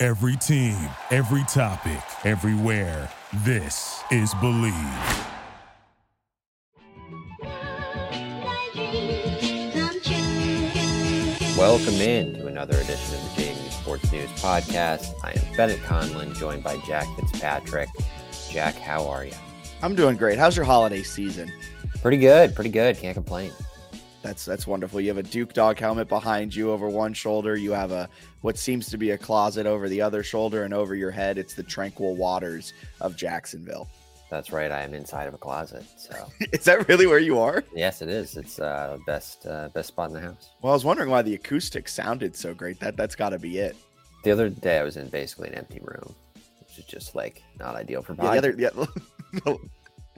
Every team, every topic, everywhere. This is Bleav. Welcome in to another edition of the JMU Sports News Podcast. I am Bennett Conlin, joined by Jack Fitzpatrick. Jack, how are you? I'm doing great. How's your holiday season? Pretty good, pretty good. Can't complain. That's that's wonderful. You have a Duke dog helmet behind you over one shoulder. You have a what seems to be a closet over the other shoulder, and over your head, it's the tranquil waters of Jacksonville. That's right. I am inside of a closet. So is that really where you are? Yes, it is. It's uh best uh, best spot in the house. Well, I was wondering why the acoustics sounded so great. That that's got to be it. The other day, I was in basically an empty room, which is just like not ideal for. Yeah, the other yeah,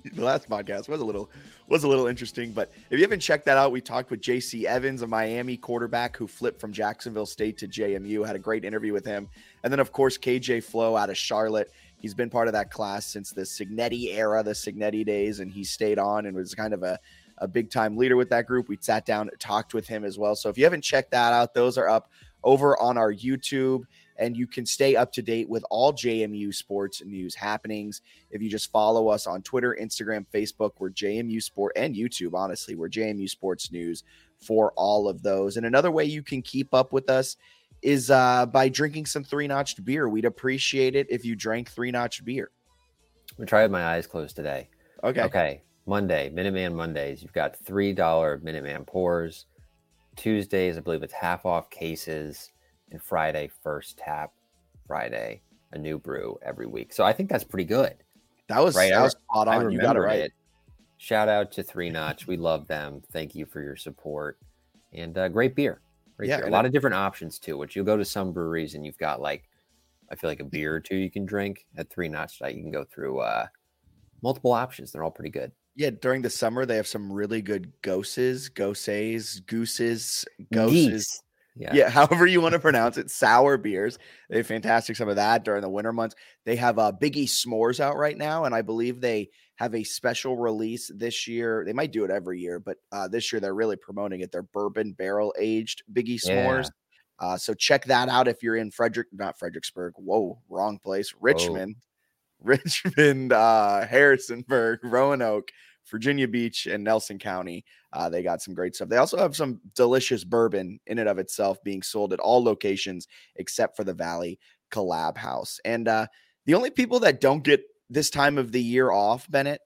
the last podcast was a little was a little interesting, but if you haven't checked that out, we talked with J.C. Evans, a Miami quarterback who flipped from Jacksonville State to JMU. Had a great interview with him, and then of course KJ Flo out of Charlotte He's been part of that class since the Cignetti era, the Cignetti days, and he stayed on and was kind of a, a big time leader with that group. We sat down, talked with him as well. So if you haven't checked that out, those are up over on our YouTube and you can stay up to date with all JMU sports news happenings if you just follow us on Twitter, Instagram, Facebook. We're JMU Sport and YouTube. Honestly, we're JMU Sports News for all of those. And another way you can keep up with us is uh, by drinking some three notched beer. We'd appreciate it if you drank three notched beer. We try with my eyes closed today. Okay. Okay. Monday, Minuteman Mondays. You've got three dollar Minuteman pours. Tuesdays, I believe it's half off cases, and Friday first tap. Friday, a new brew every week. So I think that's pretty good. That was right. That was spot on. You got it right. It. Shout out to Three Notch. We love them. Thank you for your support and uh, great beer. Right yeah, a lot of different options too. Which you'll go to some breweries and you've got like, I feel like a beer or two you can drink at Three Notch. You can go through uh, multiple options. They're all pretty good. Yeah, during the summer they have some really good goses, goses, gooses, goses. Yeah. yeah, however you want to pronounce it, sour beers. They have fantastic some of that during the winter months. They have a uh, Biggie S'mores out right now, and I believe they have a special release this year. They might do it every year, but uh, this year they're really promoting it. They're bourbon barrel aged Biggie S'mores. Yeah. Uh, so check that out if you're in Frederick, not Fredericksburg. Whoa, wrong place. Richmond, Whoa. Richmond, uh, Harrisonburg, Roanoke, Virginia Beach, and Nelson County. Uh, they got some great stuff. They also have some delicious bourbon in and of itself being sold at all locations except for the Valley Collab House. And uh, the only people that don't get this time of the year off, Bennett,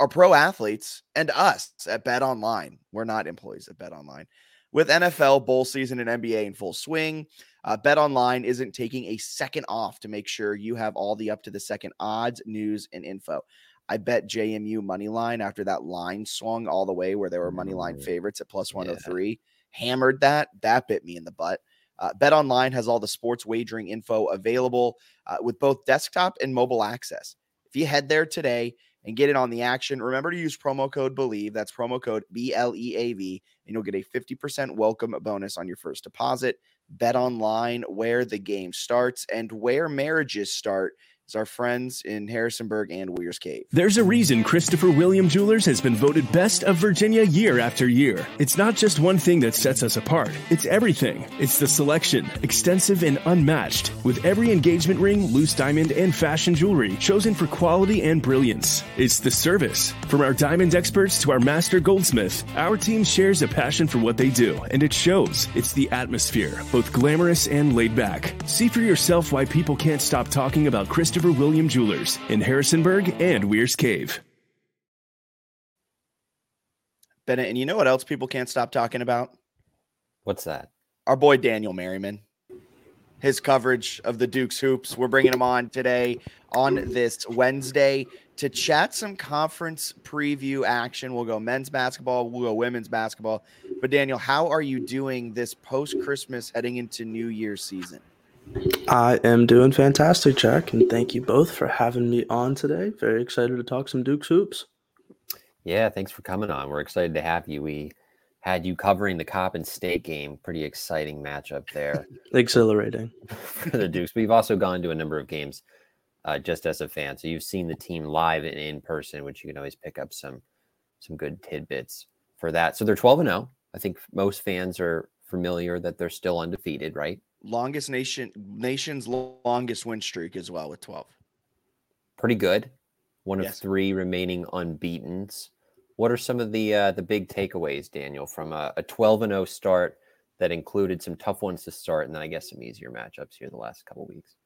are pro athletes and us at Bet Online. We're not employees at Bet Online. With NFL bowl season and NBA in full swing, uh, Bet Online isn't taking a second off to make sure you have all the up to the second odds, news, and info. I bet JMU money line after that line swung all the way where there were money line mm. favorites at plus 103. Yeah. Hammered that. That bit me in the butt. Uh, Bet Online has all the sports wagering info available uh, with both desktop and mobile access. If you head there today and get in on the action, remember to use promo code BLEAV. That's promo code B L E A V, and you'll get a 50% welcome bonus on your first deposit. Bet Online, where the game starts and where marriages start is our friends in Harrisonburg and Weyers Cave. There's a reason Christopher William Jewelers has been voted best of Virginia year after year. It's not just one thing that sets us apart, it's everything. It's the selection, extensive and unmatched, with every engagement ring, loose diamond, and fashion jewelry chosen for quality and brilliance. It's the service. From our diamond experts to our master goldsmith, our team shares a passion for what they do, and it shows. It's the atmosphere, both glamorous and laid back. See for yourself why people can't stop talking about Christopher Christopher William Jewelers in Harrisonburg and Weyers Cave. Bennett, and you know what else people can't stop talking about? What's that? Our boy Daniel Merriman. His coverage of the Duke's hoops. We're bringing him on today on this Wednesday to chat some conference preview action. We'll go men's basketball, we'll go women's basketball. But Daniel, how are you doing this post Christmas heading into New Year's season? I am doing fantastic, Jack, and thank you both for having me on today. Very excited to talk some Duke's hoops. Yeah, thanks for coming on. We're excited to have you. We had you covering the Coppin State game. Pretty exciting matchup there. Exhilarating for the Dukes. We've also gone to a number of games uh, just as a fan, so you've seen the team live and in person, which you can always pick up some some good tidbits for that. So they're twelve and zero. Oh. I think most fans are familiar that they're still undefeated, right? Longest nation nation's longest win streak as well with twelve. Pretty good. One of three remaining unbeaten's. What are some of the uh, the big takeaways, Daniel, from a, a 12 and 0 start that included some tough ones to start, and then I guess some easier matchups here the last couple weeks?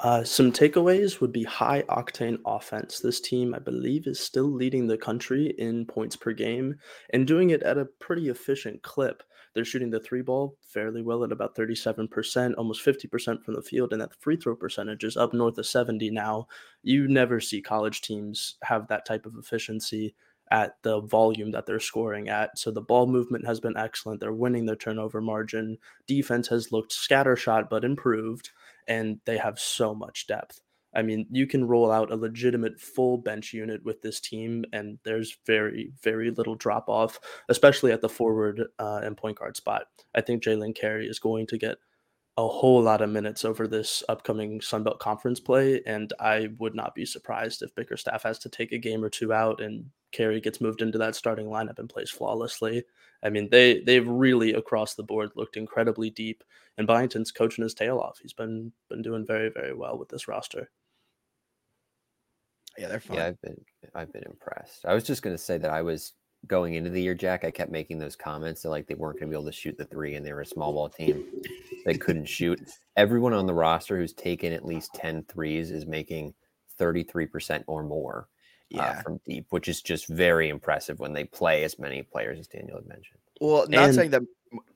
Uh, some takeaways would be high octane offense. This team, I believe, is still leading the country in points per game and doing it at a pretty efficient clip. They're shooting the three ball fairly well at about 37%, almost 50% from the field, and that free throw percentage is up north of 70 now. You never see college teams have that type of efficiency at the volume that they're scoring at. So the ball movement has been excellent. They're winning their turnover margin. Defense has looked scattershot but improved, and they have so much depth. I mean, you can roll out a legitimate full bench unit with this team, and there's very, very little drop off, especially at the forward uh, and point guard spot. I think Jalen Carey is going to get a whole lot of minutes over this upcoming Sunbelt Conference play, and I would not be surprised if Bickerstaff has to take a game or two out and Carey gets moved into that starting lineup and plays flawlessly. I mean, they they've really across the board looked incredibly deep, and Byington's coaching his tail off. He's been been doing very very well with this roster. Yeah, they're fine. Yeah, I've been I've been impressed. I was just going to say that I was going into the year, Jack. I kept making those comments that like they weren't going to be able to shoot the three, and they were a small ball team. They couldn't shoot. Everyone on the roster who's taken at least 10 threes is making 33% or more uh, yeah. Uh, from deep, which is just very impressive when they play as many players as Daniel had mentioned. Well, not and, saying that.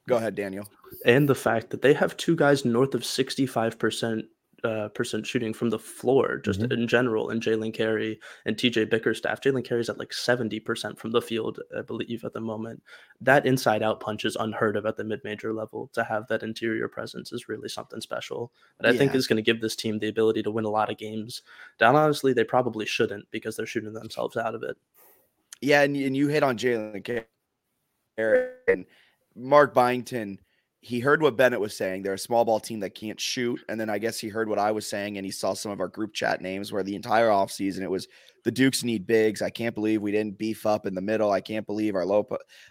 Go ahead, Daniel. And the fact that they have two guys north of 65% uh, percent shooting from the floor, just mm-hmm. in general, and Jalen Carey and TJ Bickerstaff. Jalen Carey's at like 70% from the field, I believe, at the moment. That inside out punch is unheard of at the mid major level. To have that interior presence is really something special. That I yeah. think is going to give this team the ability to win a lot of games. Down honestly, they probably shouldn't because they're shooting themselves out of it. Yeah, and, and you hit on Jalen Carey and Mark Byington he heard what Bennett was saying. They're a small ball team that can't shoot. And then I guess he heard what I was saying and he saw some of our group chat names where the entire offseason it was the Dukes need bigs. I can't believe we didn't beef up in the middle. I can't believe our low,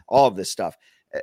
all of this stuff.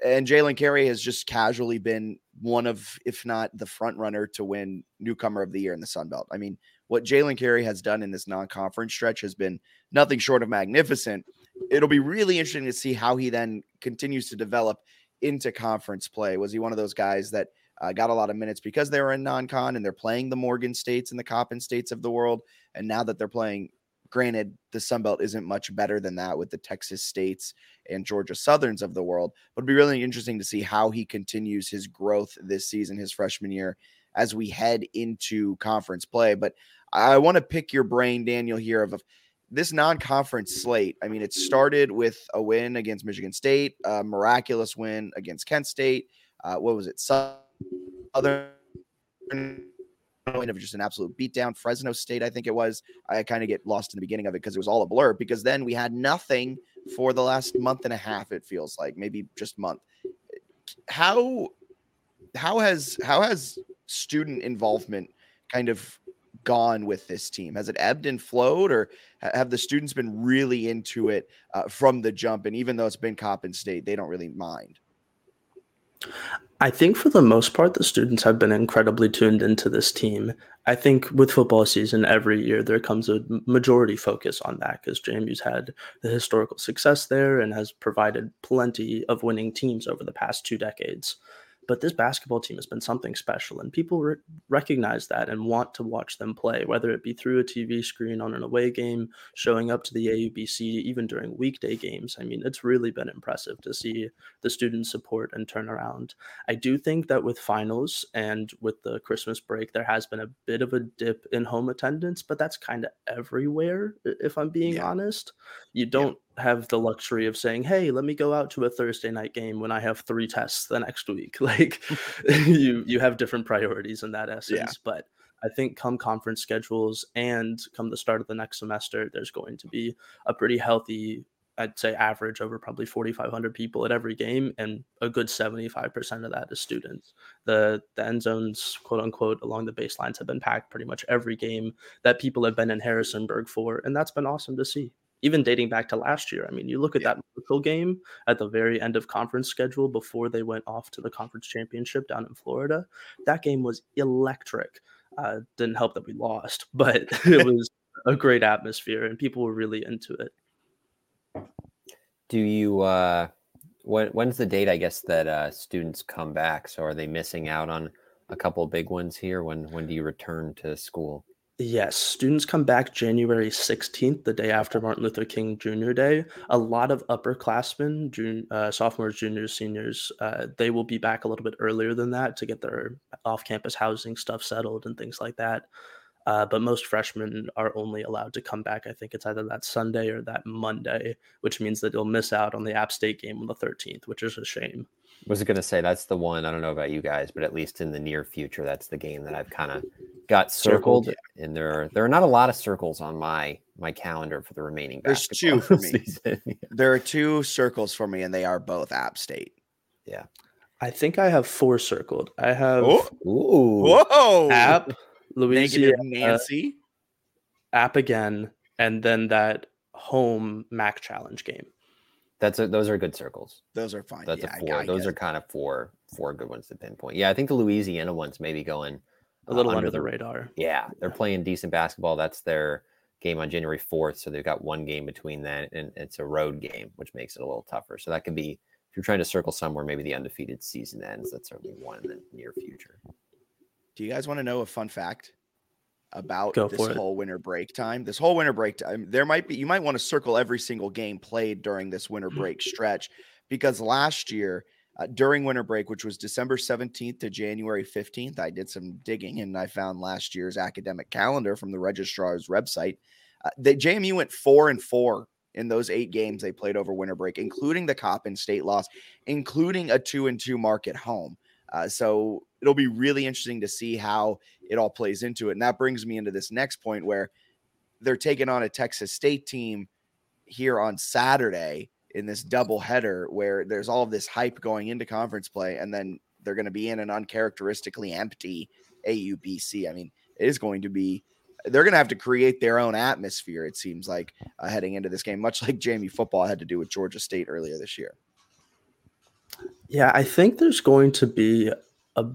And Jalen Carey has just casually been one of, if not the front runner to win newcomer of the year in the Sun Belt. I mean, what Jalen Carey has done in this non conference stretch has been nothing short of magnificent. It'll be really interesting to see how he then continues to develop into conference play? Was he one of those guys that uh, got a lot of minutes because they were in non-con and they're playing the Morgan states and the Coppin states of the world? And now that they're playing, granted, the Sun Belt isn't much better than that with the Texas states and Georgia Southerns of the world. But it'd be really interesting to see how he continues his growth this season, his freshman year, as we head into conference play. But I want to pick your brain, Daniel, here of, of this non-conference slate, I mean, it started with a win against Michigan State, a miraculous win against Kent State. Uh, what was it? Other Southern of just an absolute beatdown. Fresno State, I think it was. I kind of get lost in the beginning of it because it was all a blur. Because then we had nothing for the last month and a half. It feels like maybe just month. How how has how has student involvement kind of gone with this team? Has it ebbed and flowed, or have the students been really into it uh, from the jump? And even though it's been Coppin State, they don't really mind. I think for the most part, the students have been incredibly tuned into this team. I think with football season every year, there comes a majority focus on that because JMU's had the historical success there and has provided plenty of winning teams over the past two decades. But this basketball team has been something special, and people re- recognize that and want to watch them play, whether it be through a TV screen on an away game, showing up to the AUBC, even during weekday games. I mean, it's really been impressive to see the student support and turnaround. I do think that with finals and with the Christmas break, there has been a bit of a dip in home attendance, but that's kind of everywhere, if I'm being yeah. honest. You don't have the luxury of saying, "Hey, let me go out to a Thursday night game when I have three tests the next week." Like you you have different priorities in that essence, yeah. but I think come conference schedules and come the start of the next semester, there's going to be a pretty healthy I'd say average over probably 4,500 people at every game, and a good 75% of that is students. The the end zones, quote unquote, along the baselines have been packed pretty much every game that people have been in Harrisonburg for, and that's been awesome to see. Even dating back to last year, I mean, you look at yeah. that Miracle game at the very end of conference schedule before they went off to the conference championship down in Florida. That game was electric. Uh, didn't help that we lost, but it was a great atmosphere and people were really into it. Do you uh when when's the date I guess that uh students come back? So are they missing out on a couple big ones here? When when do you return to school? Yes, students come back January 16th, the day after Martin Luther King Jr. Day. A lot of upperclassmen, jun- uh, sophomores, juniors, seniors, uh, they will be back a little bit earlier than that to get their off campus housing stuff settled and things like that. Uh, but most freshmen are only allowed to come back. I think it's either that Sunday or that Monday, which means that they'll miss out on the App State game on the 13th, which is a shame. Was going to say that's the one. I don't know about you guys, but at least in the near future, that's the game that I've kind of got circled. circled yeah. And there are there are not a lot of circles on my my calendar for the remaining. There's two for me. yeah. There are two circles for me, and they are both App State. Yeah. I think I have four circled. I have oh. Whoa. App Louisiana, Nancy, App again, and then that home Mac Challenge game. That's a, those are good circles. Those are fine. That's yeah, a four. those are kind of four four good ones to pinpoint. Yeah, I think the Louisiana ones maybe going a little uh, under, under, the radar. Yeah, they're playing decent basketball. That's their game on January fourth, so they've got one game between that, and it's a road game, which makes it a little tougher. So that could be if you're trying to circle somewhere, maybe the undefeated season ends. That's certainly one in the near future. Do you guys want to know a fun fact about Go this whole winter break time? This whole winter break time, there might be you might want to circle every single game played during this winter mm-hmm. break stretch because last year uh, during winter break, which was December 17th to January 15th, I did some digging and I found last year's academic calendar from the registrar's website. Uh, the JMU went four and four in those eight games they played over winter break, including the Coppin State loss, including a two and two mark at home. Uh, so it'll be really interesting to see how it all plays into it. And that brings me into this next point where they're taking on a Texas State team here on Saturday in this double header where there's all of this hype going into conference play, and then they're going to be in an uncharacteristically empty AUBC. I mean, it is going to be they're going to have to create their own atmosphere. It seems like uh, heading into this game, much like JMU football had to do with Georgia State earlier this year. Yeah, I think there's going to be a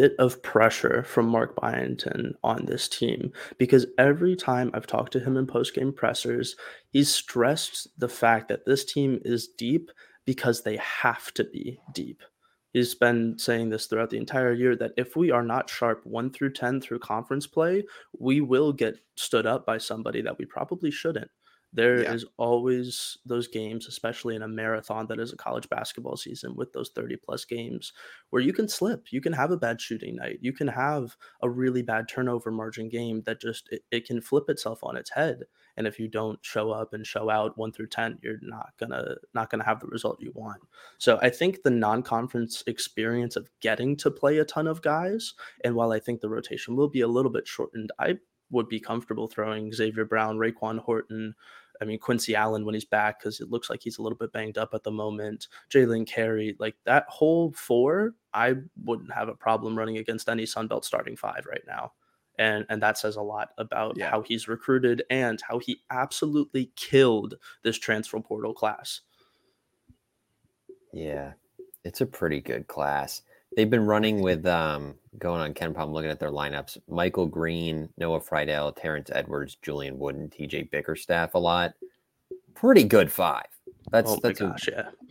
bit of pressure from Mark Byington on this team because every time I've talked to him in post-game pressers, he's stressed the fact that this team is deep because they have to be deep. He's been saying this throughout the entire year that if we are not sharp 1 through 10 through conference play, we will get stood up by somebody that we probably shouldn't. There yeah. is always those games, especially in a marathon that is a college basketball season with those 30 plus games, where you can slip. You can have a bad shooting night. You can have a really bad turnover margin game that just it, it can flip itself on its head. And if you don't show up and show out one through 10, you're not gonna not gonna have the result you want. So I think the non-conference experience of getting to play a ton of guys, and while I think the rotation will be a little bit shortened, I would be comfortable throwing Xavier Brown, Raekwon Horton, I mean, Quincy Allen when he's back, because it looks like he's a little bit banged up at the moment. Jalen Carey, like that whole four, I wouldn't have a problem running against any Sunbelt starting five right now. And and that says a lot about yeah. how he's recruited and how he absolutely killed this transfer portal class. Yeah, it's a pretty good class. They've been running with um, going on KenPom, looking at their lineups. Michael Green, Noah Freidel, Terrence Edwards, Julian Wood, and TJ Bickerstaff a lot. Pretty good five. That's oh that's gosh, a, yeah.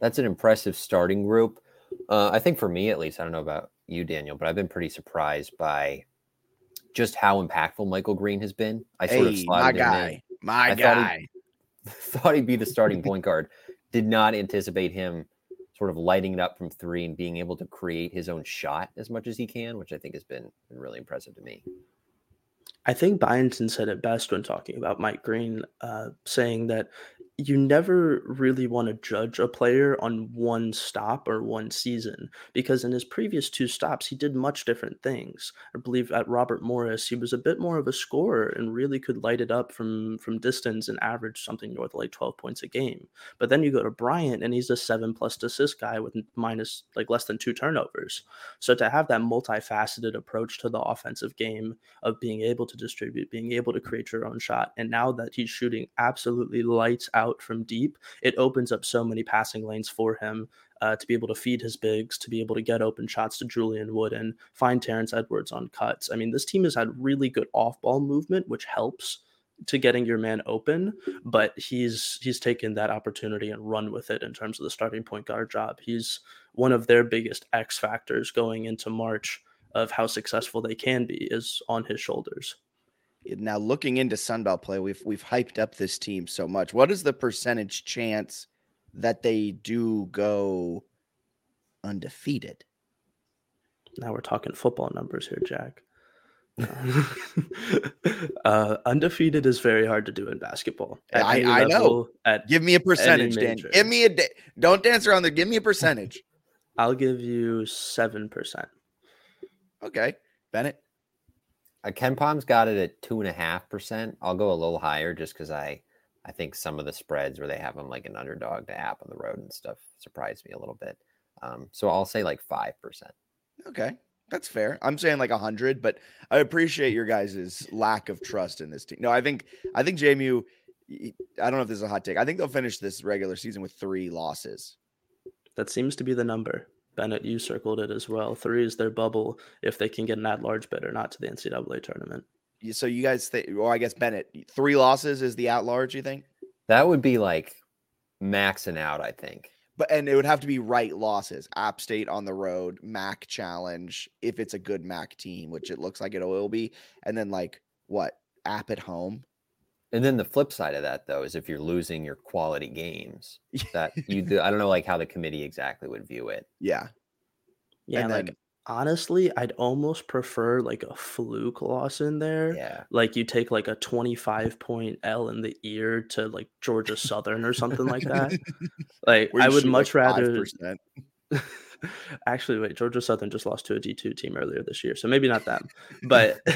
That's an impressive starting group. Uh, I think for me at least, I don't know about you, Daniel, but I've been pretty surprised by just how impactful Michael Green has been. I sort hey, of slotted my guy, in. my I guy. Thought, he, thought he'd be the starting point guard. Did not anticipate him sort of lighting it up from three and being able to create his own shot as much as he can, which I think has been, been really impressive to me. I think Byington said it best when talking about Mike Green, uh, saying that you never really want to judge a player on one stop or one season because in his previous two stops he did much different things. I believe at Robert Morris he was a bit more of a scorer and really could light it up from from distance and average something north of like 12 points a game. But then you go to Bryant and he's a 7 plus assist guy with minus like less than 2 turnovers. So to have that multifaceted approach to the offensive game of being able to distribute, being able to create your own shot and now that he's shooting absolutely lights out out from deep, it opens up so many passing lanes for him uh, to be able to feed his bigs, to be able to get open shots to Julian Wood and find Terrence Edwards on cuts. I mean, this team has had really good off ball movement, which helps to getting your man open, but he's he's taken that opportunity and run with it in terms of the starting point guard job. He's one of their biggest X factors going into March of how successful they can be is on his shoulders now looking into Sunbelt play, we've we've hyped up this team so much. What is the percentage chance that they do go undefeated? Now we're talking football numbers here, Jack. uh, undefeated is very hard to do in basketball. I, I know. At give me a percentage, Dan. Give me a day. Don't dance around there. Give me a percentage. I'll give you seven percent. Okay, Bennett. Uh, KenPom's got it at two and a half percent. I'll go a little higher just because I, I think some of the spreads where they have them like an underdog to app on the road and stuff surprised me a little bit. Um, so I'll say like five percent. Okay, that's fair. I'm saying like a hundred, but I appreciate your guys' lack of trust in this team. No, I think I think JMU. I don't know if this is a hot take. I think they'll finish this regular season with three losses. That seems to be the number. Bennett, you circled it as well. Three is their bubble if they can get an at-large bid or not to the NCAA tournament. So you guys think, or I guess Bennett, three losses is the at-large. You think that would be like maxing out? I think, but and it would have to be right losses. App State on the road, MAC challenge if it's a good MAC team, which it looks like it will be, and then like what App at home. And then the flip side of that, though, is if you're losing your quality games, that you do. I don't know, like how the committee exactly would view it. Yeah, yeah. And like then, honestly, I'd almost prefer like a fluke loss in there. Yeah, like you take like a 25 point L in the ear to like Georgia Southern or something like that. Like I would much like rather. Actually, wait, Georgia Southern just lost to a D2 team earlier this year, so maybe not them. But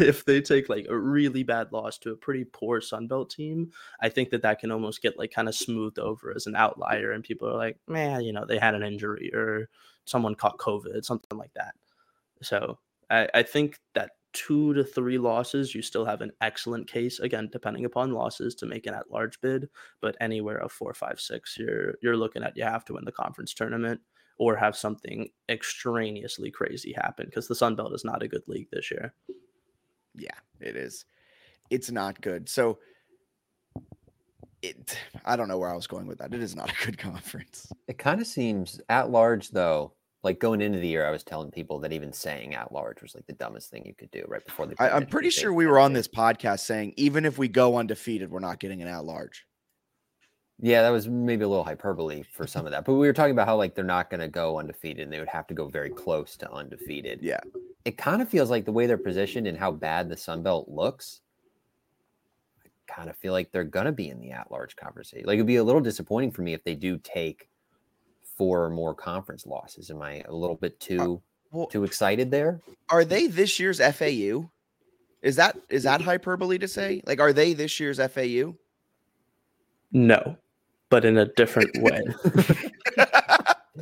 if they take like a really bad loss to a pretty poor Sunbelt team, I think that that can almost get like kind of smoothed over as an outlier, and people are like, man, you know, they had an injury or someone caught COVID, something like that. So I, I think that two to three losses, you still have an excellent case. Again, depending upon losses to make an at-large bid, but anywhere of four, five, six, you're you're looking at you have to win the conference tournament or have something extraneously crazy happen because the Sun Belt is not a good league this year. Yeah, it is. It's not good. So it I don't know where I was going with that. It is not a good conference. It kind of seems at large though like going into the year, I was telling people that even saying at large was like the dumbest thing you could do right before the. I, am pretty sure we were on this podcast saying even if we go undefeated, we're not getting an at large. Yeah, that was maybe a little hyperbole for some of that, but we were talking about how like they're not going to go undefeated and they would have to go very close to undefeated. Yeah, it kind of feels like the way they're positioned and how bad the Sun Belt looks. I kind of feel like they're going to be in the at large conversation. Like it'd be a little disappointing for me if they do take four or more conference losses. Am I a little bit uh, too uh, well, too excited there? Are they this year's FAU? Is that is that hyperbole to say? Like, are they this year's FAU? No, but in a different way.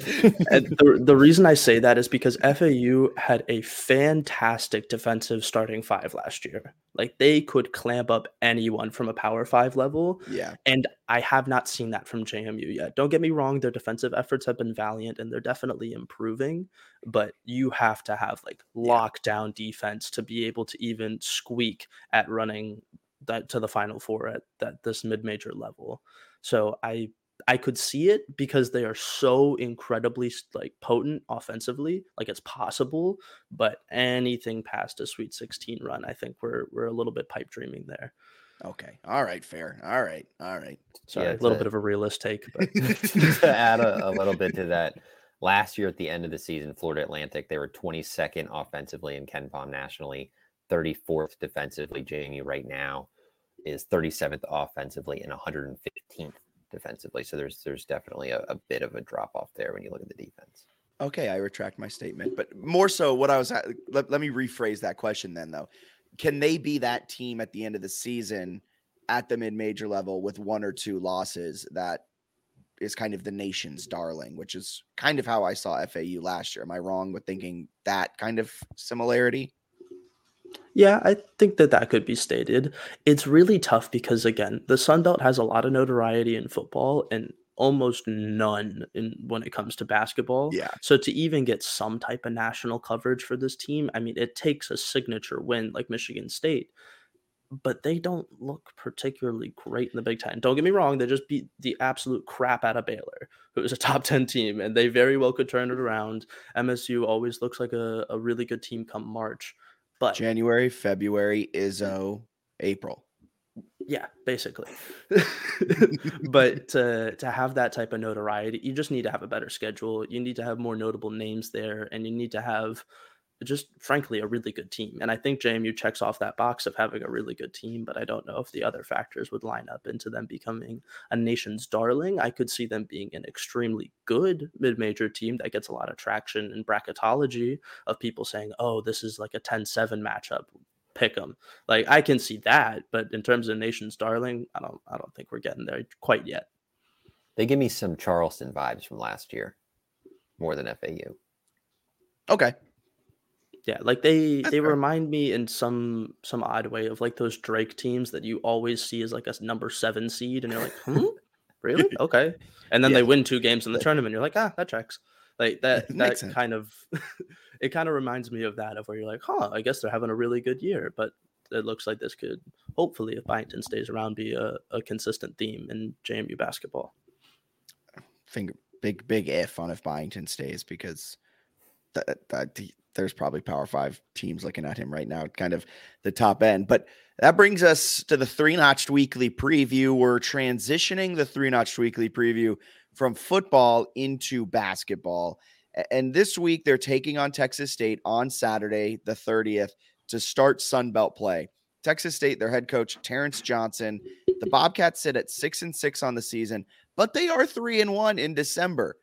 and the, the reason I say that is because FAU had a fantastic defensive starting five last year. Like they could clamp up anyone from a power five level. Yeah. And I have not seen that from JMU yet. Don't get me wrong, their defensive efforts have been valiant and they're definitely improving, but you have to have like lockdown defense to be able to even squeak at running that to the final four at that this mid-major level. So I I could see it because they are so incredibly like potent offensively. Like it's possible, but anything past a Sweet 16 run, I think we're we're a little bit pipe dreaming there. Okay. All right. Fair. All right. All right. Sorry, yeah, a little bit of a realist take. But to add a, a little bit to that, last year at the end of the season, Florida Atlantic, they were 22nd offensively in KenPom nationally, 34th defensively. JMU right now is 37th offensively and 115th defensively. So there's there's definitely a, a bit of a drop off there when you look at the defense. Okay, I retract my statement, but more so, what I was at, let, let me rephrase that question then, though. Can they be that team at the end of the season at the mid major level with one or two losses that is kind of the nation's darling, which is kind of how I saw FAU last year. Am I wrong with thinking that kind of similarity? Yeah, I think that that could be stated. It's really tough because again, the Sun Belt has a lot of notoriety in football and almost none in when it comes to basketball. Yeah. So to even get some type of national coverage for this team, I mean, it takes a signature win like Michigan State but they don't look particularly great in the Big Ten. Don't get me wrong, they just beat the absolute crap out of Baylor, who is a top 10 team, and they very well could turn it around. MSU always looks like a, a really good team come March. But January, February, Izzo, April. Yeah, basically. but to to have that type of notoriety, you just need to have a better schedule. You need to have more notable names there, and you need to have just frankly a really good team. And I think JMU checks off that box of having a really good team, but I don't know if the other factors would line up into them becoming a nation's darling. I could see them being an extremely good mid-major team that gets a lot of traction in bracketology of people saying, "Oh, this is like a 10-7 matchup." Pick them. Like I can see that, but in terms of nation's darling, I don't I don't think we're getting there quite yet. They give me some Charleston vibes from last year more than FAU. Okay. Yeah, like they they remind me in some some odd way of like those Drake teams that you always see as like a number seven seed, and you're like, hmm, really? Okay, and then yeah. they win two games in the tournament. You're like, ah, that checks. Like that that kind of it kind of reminds me of that of where you're like, huh, I guess they're having a really good year, but it looks like this could hopefully, if Byington stays around, be a, a consistent theme in JMU basketball. Finger big big if on if Byington stays because there's probably Power Five teams looking at him right now, kind of the top end. But that brings us to the three notched weekly preview. We're transitioning the three notched weekly preview from football into basketball. And this week they're taking on Texas State on Saturday, the 30th, to start Sun Belt play. Texas State, their head coach, Terrence Johnson. The Bobcats sit at six and six on the season, but they are three and one in December.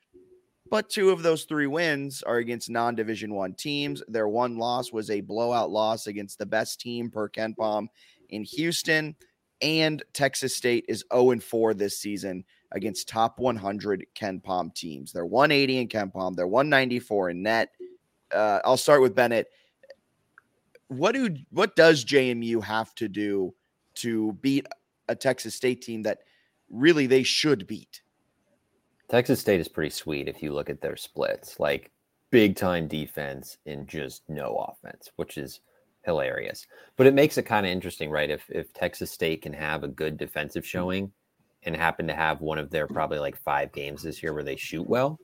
But two of those three wins are against non-division one teams. Their one loss was a blowout loss against the best team per KenPom in Houston. And Texas State is 0 4 this season against top 100 KenPom teams. They're 180 in KenPom. They're 194 in net. Uh, I'll start with Bennett. What do what does JMU have to do to beat a Texas State team that really they should beat? Texas State is pretty sweet if you look at their splits, like big time defense and just no offense, which is hilarious. But it makes it kind of interesting, right? If if Texas State can have a good defensive showing and happen to have one of their probably like five games this year where they shoot well,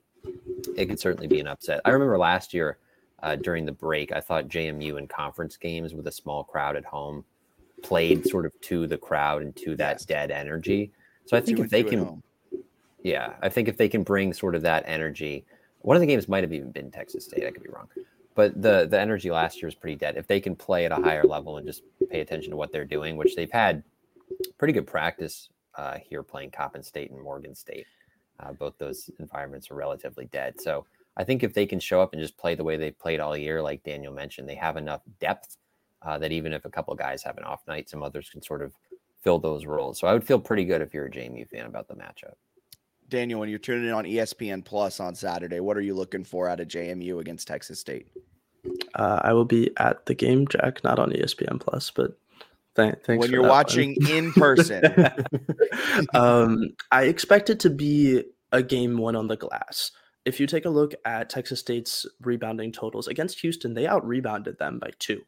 it could certainly be an upset. I remember last year uh, during the break, I thought JMU in conference games with a small crowd at home played sort of to the crowd and to that dead energy. So I think if they can yeah, I think if they can bring sort of that energy, one of the games might have even been Texas State. I could be wrong, but the the energy last year was pretty dead. If they can play at a higher level and just pay attention to what they're doing, which they've had pretty good practice uh, here playing Coppin State and Morgan State. Uh, both those environments are relatively dead. So I think if they can show up and just play the way they've played all year, like Daniel mentioned, they have enough depth uh, that even if a couple guys have an off night, some others can sort of fill those roles. So I would feel pretty good if you're a JMU fan about the matchup. Daniel, when you're tuning in on ESPN Plus on Saturday, what are you looking for out of JMU against Texas State? Uh, I will be at the game, Jack, not on ESPN Plus, but th- thanks. When you're watching in person, um, I expect it to be a game one on the glass. If you take a look at Texas State's rebounding totals against Houston, they out rebounded them by two.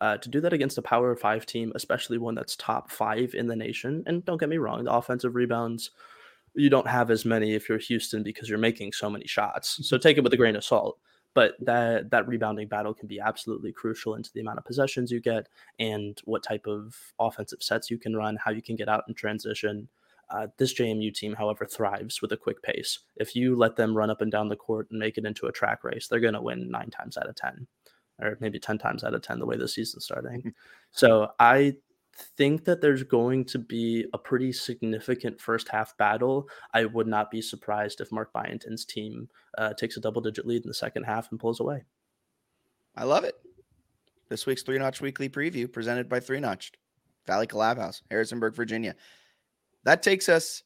Uh, to do that against a Power Five team, especially one that's top five in the nation, and don't get me wrong, the offensive rebounds you don't have as many if you're Houston because you're making so many shots. So take it with a grain of salt. But that that rebounding battle can be absolutely crucial into the amount of possessions you get and what type of offensive sets you can run, how you can get out in transition. Uh, this JMU team, however, thrives with a quick pace. If you let them run up and down the court and make it into a track race, they're going to win nine times out of 10, or maybe 10 times out of 10, the way the season's starting. so I think that there's going to be a pretty significant first half battle. I would not be surprised if Mark Byington's team uh, takes a double digit lead in the second half and pulls away. I love it. This week's Three Notch Weekly Preview presented by Three Notched, Valley Collab House, Harrisonburg, Virginia. That takes us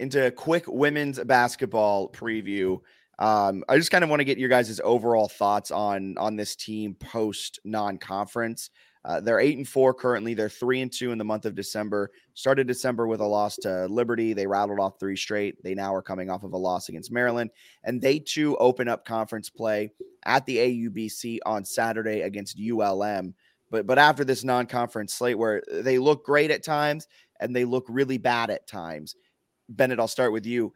into a quick women's basketball preview. Um, I just kind of want to get your guys' overall thoughts on on this team post non-conference. Uh, they're eight and four currently. They're three and two in the month of December. Started December with a loss to Liberty. They rattled off three straight. They now are coming off of a loss against Maryland, and they too open up conference play at the AUBC on Saturday against ULM. But but after this non-conference slate, where they look great at times and they look really bad at times, Bennett, I'll start with you.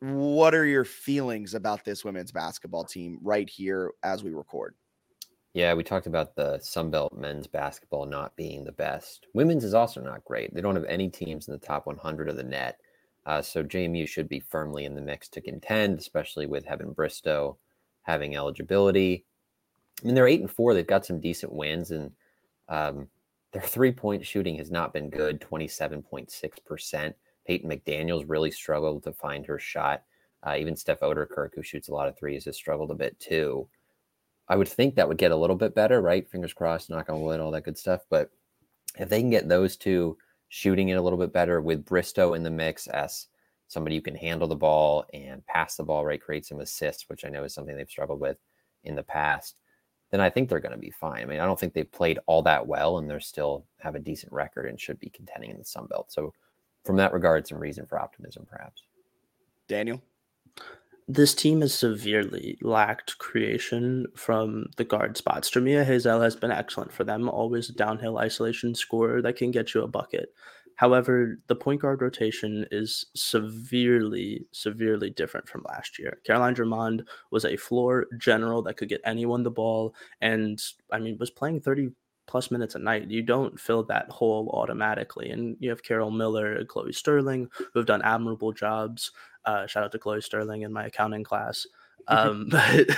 What are your feelings about this women's basketball team right here as we record? Yeah, we talked about the Sunbelt men's basketball not being the best. Women's is also not great. They don't have any teams in the top 100 of the net. Uh, so JMU should be firmly in the mix to contend, especially with Heaven Bristow having eligibility. I mean, they're eight and four. They've got some decent wins, and um, their three point shooting has not been good 27.6%. Peyton McDaniels really struggled to find her shot. Uh, even Steph Ouderkirk, who shoots a lot of threes, has struggled a bit too. I would think that would get a little bit better, right? Fingers crossed, knock on wood, all that good stuff. But if they can get those two shooting it a little bit better with Bristow in the mix as somebody who can handle the ball and pass the ball, right? Create some assists, which I know is something they've struggled with in the past, then I think they're going to be fine. I mean, I don't think they've played all that well and they're still have a decent record and should be contending in the Sun Belt. So from that regard, some reason for optimism, perhaps. Daniel? This team has severely lacked creation from the guard spots. Jamia Hazell has been excellent for them, always a downhill isolation scorer that can get you a bucket. However, the point guard rotation is severely, severely different from last year. Caroline Germond was a floor general that could get anyone the ball, and I mean, was playing 30 plus minutes a night. You don't fill that hole automatically. And you have Carol Miller and Chloe Sterling, who have done admirable jobs. Uh, shout out to Chloe Sterling in my accounting class. Um, but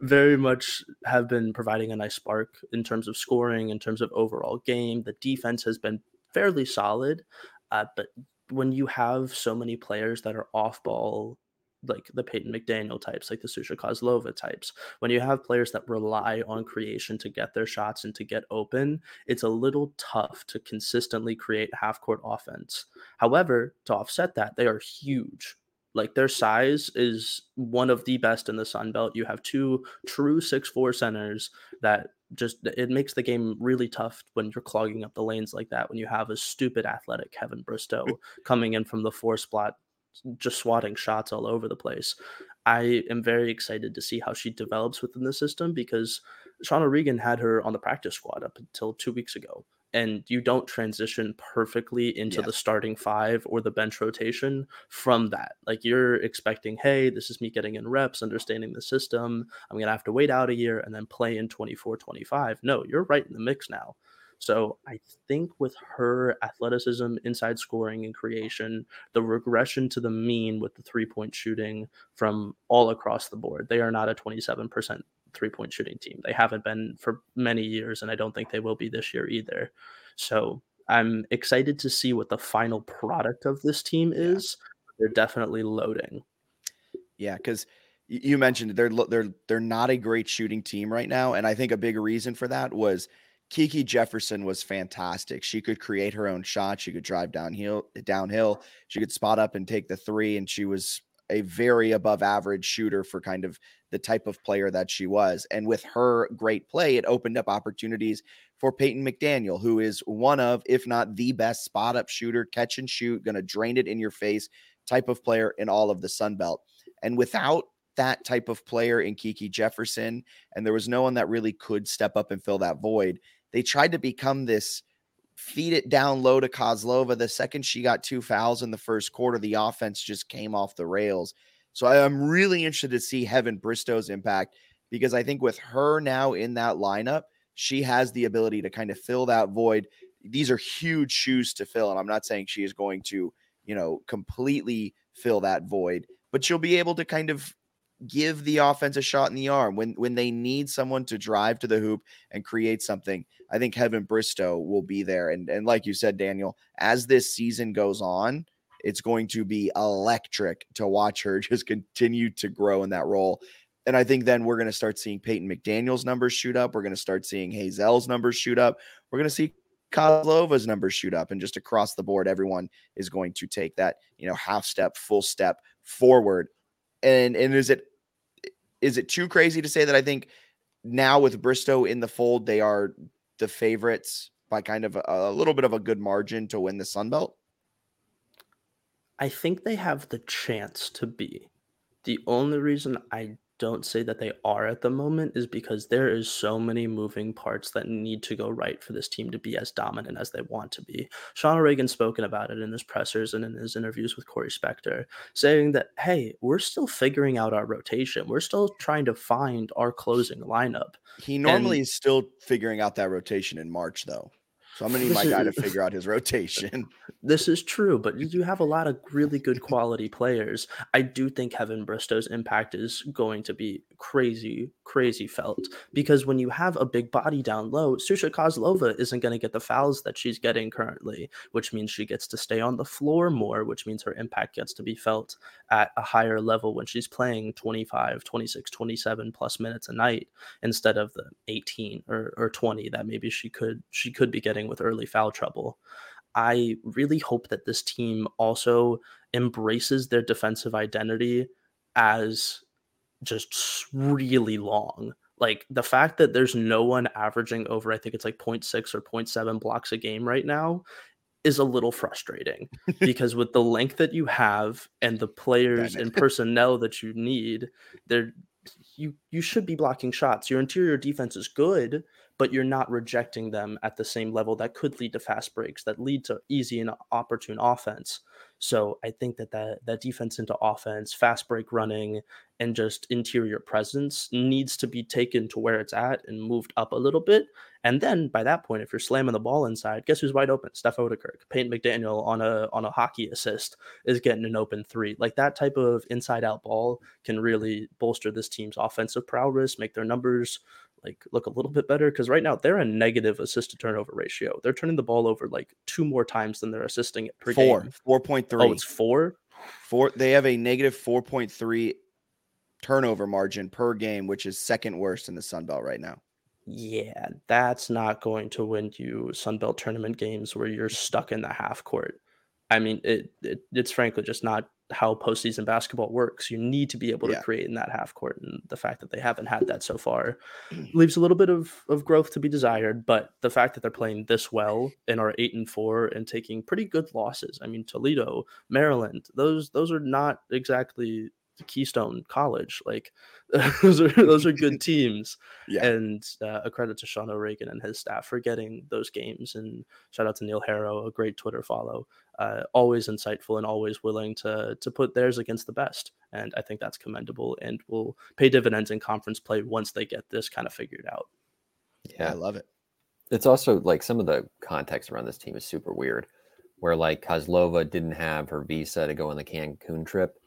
very much have been providing a nice spark in terms of scoring, in terms of overall game. The defense has been fairly solid, uh, but when you have so many players that are off ball like the Peyton McDaniel types, like the Susha Kozlova types. When you have players that rely on creation to get their shots and to get open, it's a little tough to consistently create half court offense. However, to offset that, they are huge. Like their size is one of the best in the Sun Belt. You have two true six four centers that just it makes the game really tough when you're clogging up the lanes like that. When you have a stupid athletic Heaven Bristow coming in from the four spot just swatting shots all over the place. I am very excited to see how she develops within the system because Sean O'Regan had her on the practice squad up until two weeks ago. And you don't transition perfectly into yeah. the starting five or the bench rotation from that. Like you're expecting, hey, this is me getting in reps, understanding the system. I'm going to have to wait out a year and then play in 24 25. No, you're right in the mix now. So I think with her athleticism, inside scoring, and creation, the regression to the mean with the three point shooting from all across the board, they are not a 27% three point shooting team. They haven't been for many years, and I don't think they will be this year either. So I'm excited to see what the final product of this team is. They're definitely loading. Yeah, because you mentioned they're they're they're not a great shooting team right now, and I think a big reason for that was Kiki Jefferson was fantastic. She could create her own shot. She could drive downhill, downhill. She could spot up and take the three, and she was a very above average shooter for kind of the type of player that she was. And with her great play, it opened up opportunities for Peyton McDaniel, who is one of, if not the best spot up shooter, catch and shoot, going to drain it in your face type of player in all of the Sun Belt. And without that type of player in Kiki Jefferson, and there was no one that really could step up and fill that void they tried to become this feed it down low to Kozlova. The second she got two fouls in the first quarter, the offense just came off the rails. So I'm really interested to see Heaven Bristow's impact because I think with her now in that lineup, she has the ability to kind of fill that void. These are huge shoes to fill. And I'm not saying she is going to, you know, completely fill that void, but she'll be able to kind of give the offense a shot in the arm when when they need someone to drive to the hoop and create something. I think Heaven Bristow will be there. And and like you said, Daniel, as this season goes on, it's going to be electric to watch her just continue to grow in that role. And I think then we're going to start seeing Peyton McDaniel's numbers shoot up. We're going to start seeing Hazell's numbers shoot up. We're going to see Kozlova's numbers shoot up, and just across the board, everyone is going to take that you know half step, full step forward. And and is it is it too crazy to say that I think now with Bristow in the fold, they are the favorites by kind of a, a little bit of a good margin to win the Sun Belt? I think they have the chance to be. The only reason I don't say that they are at the moment is because there is so many moving parts that need to go right for this team to be as dominant as they want to be. Sean O'Regan spoken about it in his pressers and in his interviews with Corey Spector, saying that, hey, we're still figuring out our rotation. We're still trying to find our closing lineup. He normally and, is still figuring out that rotation in March, though. So I'm gonna need my guy to figure out his rotation. This is true, but you have a lot of really good quality players. I do think Heaven Bristow's impact is going to be crazy, crazy felt because when you have a big body down low, Susha Kozlova isn't going to get the fouls that she's getting currently, which means she gets to stay on the floor more, which means her impact gets to be felt at a higher level when she's playing 25, 26, 27 plus minutes a night instead of the 18 or, or 20 that maybe she could she could be getting with early foul trouble. I really hope that this team also embraces their defensive identity as just really long. Like the fact that there's no one averaging over, I think it's like 0.6 or 0.7 blocks a game right now is a little frustrating because with the length that you have and the players and personnel that you need, there you you should be blocking shots. Your interior defense is good, but you're not rejecting them at the same level that could lead to fast breaks that lead to easy and opportune offense. So I think that that, that defense into offense, fast break running, and just interior presence needs to be taken to where it's at and moved up a little bit. And then by that point, if you're slamming the ball inside, guess who's wide open? Steph Ouderkirk, Peyton McDaniel on a on a hockey assist is getting an open three. Like that type of inside out ball can really bolster this team's offensive prowess, make their numbers like look a little bit better because right now they're a negative assist to turnover ratio. They're turning the ball over like two more times than they're assisting it per four, game. Oh, four point three. Oh, it's four. Four. They have a negative four point three turnover margin per game, which is second worst in the Sun Belt right now. Yeah, that's not going to win you Sun Belt tournament games where you're stuck in the half court. I mean, it, it it's frankly just not how postseason basketball works. You need to be able to yeah. create in that half court, and the fact that they haven't had that so far leaves a little bit of, of growth to be desired. But the fact that they're playing this well and are eight and four and taking pretty good losses. I mean, Toledo, Maryland, those those are not exactly Keystone College. Like those are those are good teams. Yeah. And uh, a credit to Sean O'Regan and his staff for getting those games. And shout out to Neil Harrow, a great Twitter follow. Uh, always insightful and always willing to to put theirs against the best. And I think that's commendable and will pay dividends in conference play once they get this kind of figured out. Yeah, I love it. It's also like some of the context around this team is super weird. Where like Kozlova didn't have her visa to go on the Cancun trip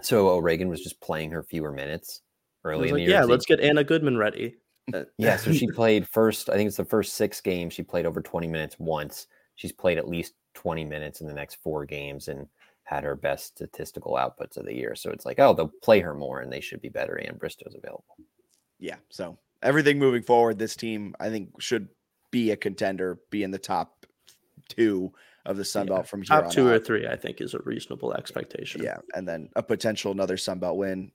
so O'Regan was just playing her fewer minutes early in like, the year. Yeah, let's get Anna Goodman ready. Uh, yeah, so she played first. I think it's the first six games. She played over 20 minutes once. She's played at least 20 minutes in the next four games and had her best statistical outputs of the year. So it's like, oh, they'll play her more and they should be better. And Bristow's available. Yeah. So everything moving forward, this team I think should be a contender, be in the top two of the Sun Belt yeah. from here top two out. or three. I think is a reasonable expectation. Yeah, and then a potential another Sun Belt win.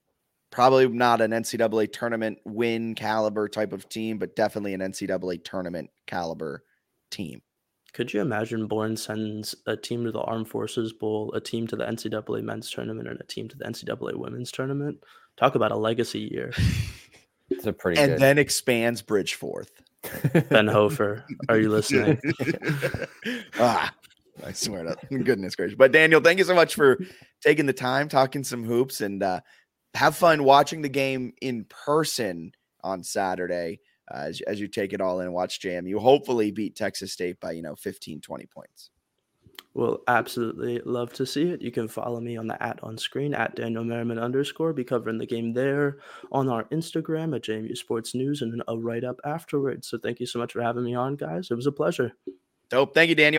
Probably not an NCAA tournament win caliber type of team, but definitely an NCAA tournament caliber team. Could you imagine Bourne sends a team to the Armed Forces Bowl, a team to the NCAA men's tournament, and a team to the NCAA women's tournament? Talk about a legacy year. it's a pretty and good. then expands Bridgeforth. Ben Hofer, are you listening? ah, I swear to goodness gracious. But Daniel, thank you so much for taking the time, talking some hoops, and uh, have fun watching the game in person on Saturday uh, as, as you take it all in and watch JMU hopefully beat Texas State by, you know, 15, 20 points. Will absolutely love to see it. You can follow me on the at on screen at Daniel Merriman underscore. Be covering the game there on our Instagram at JMU Sports News and a write up afterwards. So thank you so much for having me on, guys. It was a pleasure. Dope. Thank you, Daniel.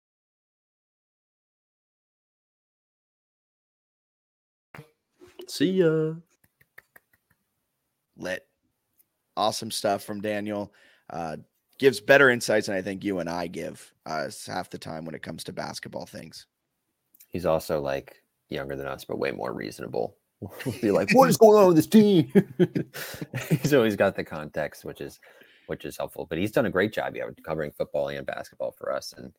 See ya. Lit. Awesome stuff from Daniel. Uh, gives better insights than I think you and I give uh, half the time when it comes to basketball things. He's also like younger than us, but way more reasonable be like, what is going on with this team? he's always got the context, which is which is helpful. But he's done a great job, yeah, covering football and basketball for us, and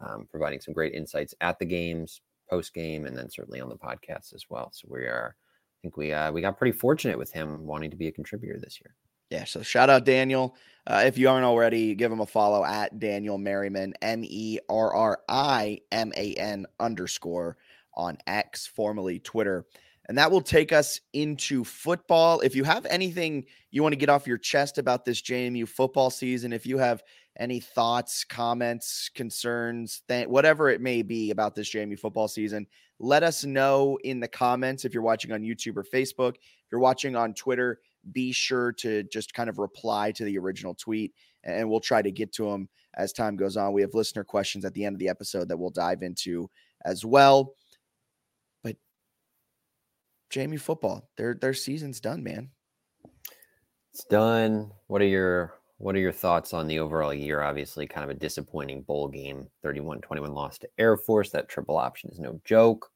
um, providing some great insights at the games, post game, and then certainly on the podcast as well. So we are, I think we uh, we got pretty fortunate with him wanting to be a contributor this year. Yeah. So shout out Daniel. Uh, if you aren't already, give him a follow at Daniel Merriman, M E R R I M A N underscore on X, formerly Twitter. And that will take us into football. If you have anything you want to get off your chest about this JMU football season, if you have any thoughts, comments, concerns, th- whatever it may be about this JMU football season, let us know in the comments. If you're watching on YouTube or Facebook, if you're watching on Twitter, be sure to just kind of reply to the original tweet and we'll try to get to them as time goes on. We have listener questions at the end of the episode that we'll dive into as well. But JMU football. Their their season's done, man. It's done. What are your what are your thoughts on the overall year? Obviously, kind of a disappointing bowl game, 31-21 loss to Air Force. That triple option is no joke.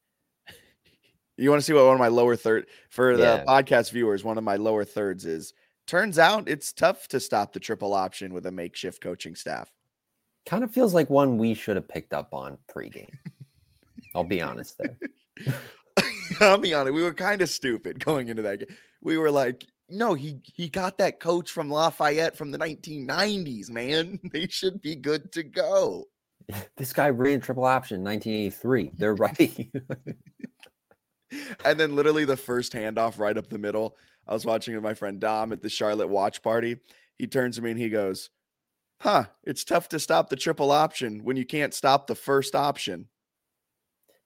You want to see what one of my lower third for the yeah. podcast viewers, one of my lower thirds is turns out it's tough to stop the triple option with a makeshift coaching staff. Kind of feels like one we should have picked up on pregame. I'll be honest there. I'll be honest, we were kind of stupid going into that game. We were like, no, he he got that coach from Lafayette from the 1990s, man. They should be good to go. This guy ran triple option 1983. They're right. and then literally the first handoff right up the middle. I was watching with my friend Dom at the Charlotte watch party. He turns to me and he goes, Huh, it's tough to stop the triple option when you can't stop the first option.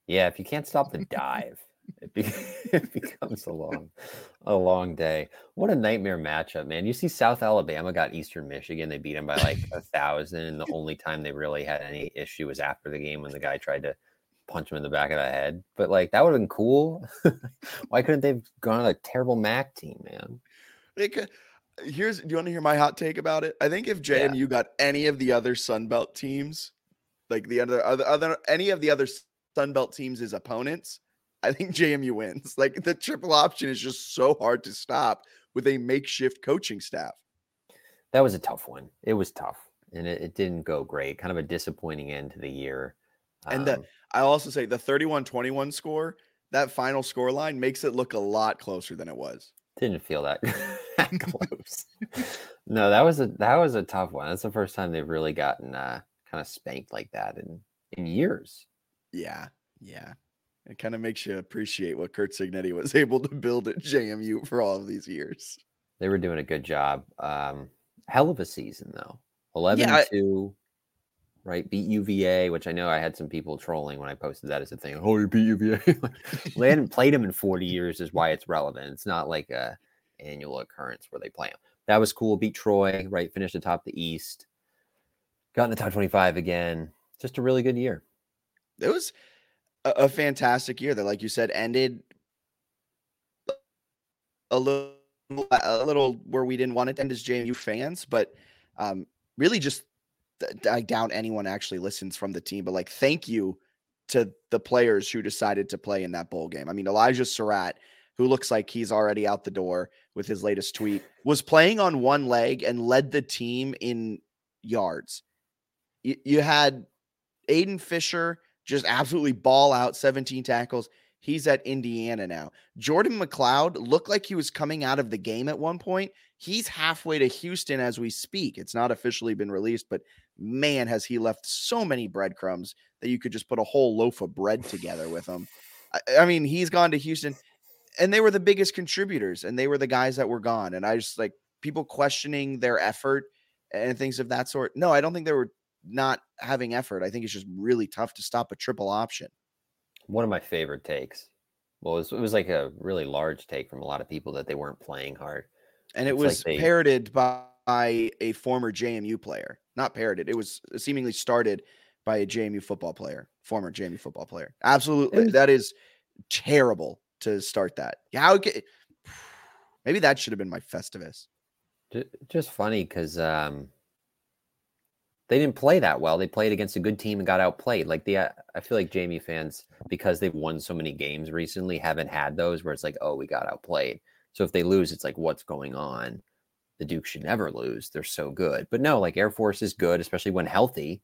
Yeah, if you can't stop the dive, it, be- it becomes a long, a long day. What a nightmare matchup, man! You see, South Alabama got Eastern Michigan. They beat them by like a thousand, and the only time they really had any issue was after the game when the guy tried to punch him in the back of the head. But like that would have been cool. Why couldn't they have gone on a terrible MAC team, man? Could. Here's. Do you want to hear my hot take about it? I think if JMU yeah. got any of the other Sun Belt teams, like the other other, other any of the other Sun Belt teams as opponents, I think JMU wins. Like the triple option is just so hard to stop with a makeshift coaching staff. That was a tough one. It was tough and it, it didn't go great. Kind of a disappointing end to the year. And um, I also say the 31 21 score, that final score line makes it look a lot closer than it was. Didn't feel that, close. no, that was a that was a tough one. That's the first time they've really gotten uh, kind of spanked like that in in years. Yeah, yeah. It kind of makes you appreciate what Curt Cignetti was able to build at JMU for all of these years. They were doing a good job. Um, hell of a season though. 11 yeah, 2, right? Beat UVA, which I know I had some people trolling when I posted that as a thing. Oh, you beat UVA. they hadn't played them in 40 years, is why it's relevant. It's not like a annual occurrence where they play them. That was cool. Beat Troy, right? Finished atop the East. Got in the top 25 again. Just a really good year. It was a, a fantastic year that, like you said, ended a little a little where we didn't want it to end as JMU fans, but um, really just I doubt anyone actually listens from the team, but like thank you to the players who decided to play in that bowl game. I mean, Elijah Sarratt, who looks like he's already out the door with his latest tweet, was playing on one leg and led the team in yards. You, you had Aiden Fisher just absolutely ball out 17 tackles. He's at Indiana now. Jordan McCloud looked like he was coming out of the game at one point. He's halfway to Houston as we speak. It's not officially been released, but man, has he left so many breadcrumbs that you could just put a whole loaf of bread together with him. I, I mean, he's gone to Houston, and they were the biggest contributors, and they were the guys that were gone. And I just like people questioning their effort and things of that sort. No, I don't think they were not having effort. I think it's just really tough to stop a triple option one of my favorite takes. Well, it was, it was like a really large take from a lot of people that they weren't playing hard. And it was like they, parroted by a former JMU player. Not parroted. It was seemingly started by a JMU football player, former JMU football player. Absolutely. Was, that is terrible to start that. How maybe that should have been my Festivus. Just funny because um, they didn't play that well. They played against a good team and got outplayed. Like the, uh, I feel like JMU fans, because they've won so many games recently, haven't had those where it's like, oh, we got outplayed. So if they lose, it's like, what's going on? The Duke should never lose. They're so good. But no, like Air Force is good, especially when healthy,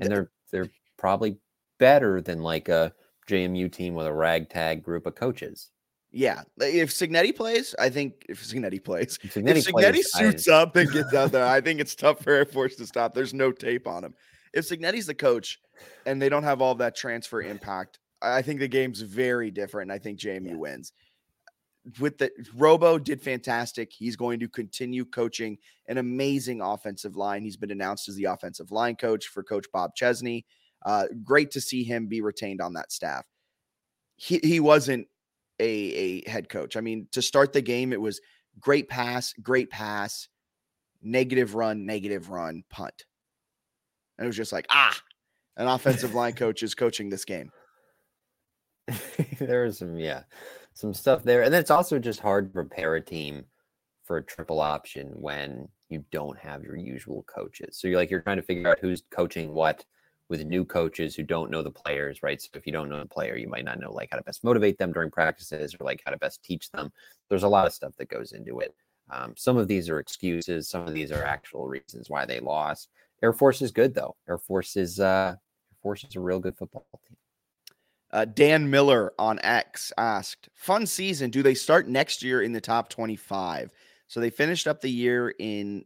and they're they're probably better than like a JMU team with a ragtag group of coaches. Yeah, if Cignetti plays, I think if Cignetti plays, if Cignetti, if Cignetti plays, suits I, up and gets out there, I think it's tough for Air Force to stop. There's no tape on him. If Cignetti's the coach and they don't have all that transfer impact, I think the game's very different. I think JMU yeah. wins. With the Robo did fantastic. He's going to continue coaching an amazing offensive line. He's been announced as the offensive line coach for Coach Bob Chesney. Uh, great to see him be retained on that staff. He he wasn't a, a head coach. I mean, to start the game, it was great pass, great pass, negative run, negative run, punt. And it was just like, ah, an offensive line coach is coaching this game. there was some, yeah, some stuff there. And then it's also just hard to prepare a team for a triple option when you don't have your usual coaches. So you're like, you're trying to figure out who's coaching what with new coaches who don't know the players, right? So if you don't know the player, you might not know like how to best motivate them during practices or like how to best teach them. There's a lot of stuff that goes into it. Um, some of these are excuses. Some of these are actual reasons why they lost. Air Force is good though. Air Force is uh, Air Force is a real good football team. Uh, Dan Miller on X asked, "Fun season. Do they start next year in the top 25?" So they finished up the year in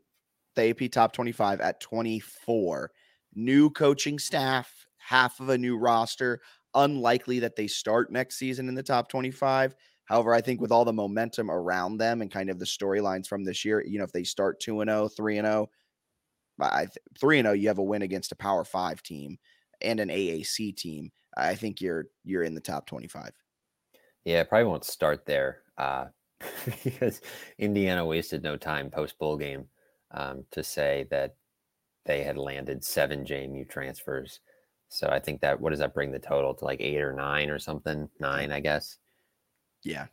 the AP top 25 at 24 new coaching staff, half of a new roster. Unlikely that they start next season in the top 25. However, I think with all the momentum around them and kind of the storylines from this year, you know, if they start 2 and 0, 3 and 0, I 3 and 0, you have a win against a Power 5 team and an AAC team. I think you're you're in the top 25. Yeah, probably won't start there uh, because Indiana wasted no time post bowl game um, to say that they had landed seven JMU transfers. So I think that what does that bring the total to like eight or nine or something? Nine, I guess. Yeah.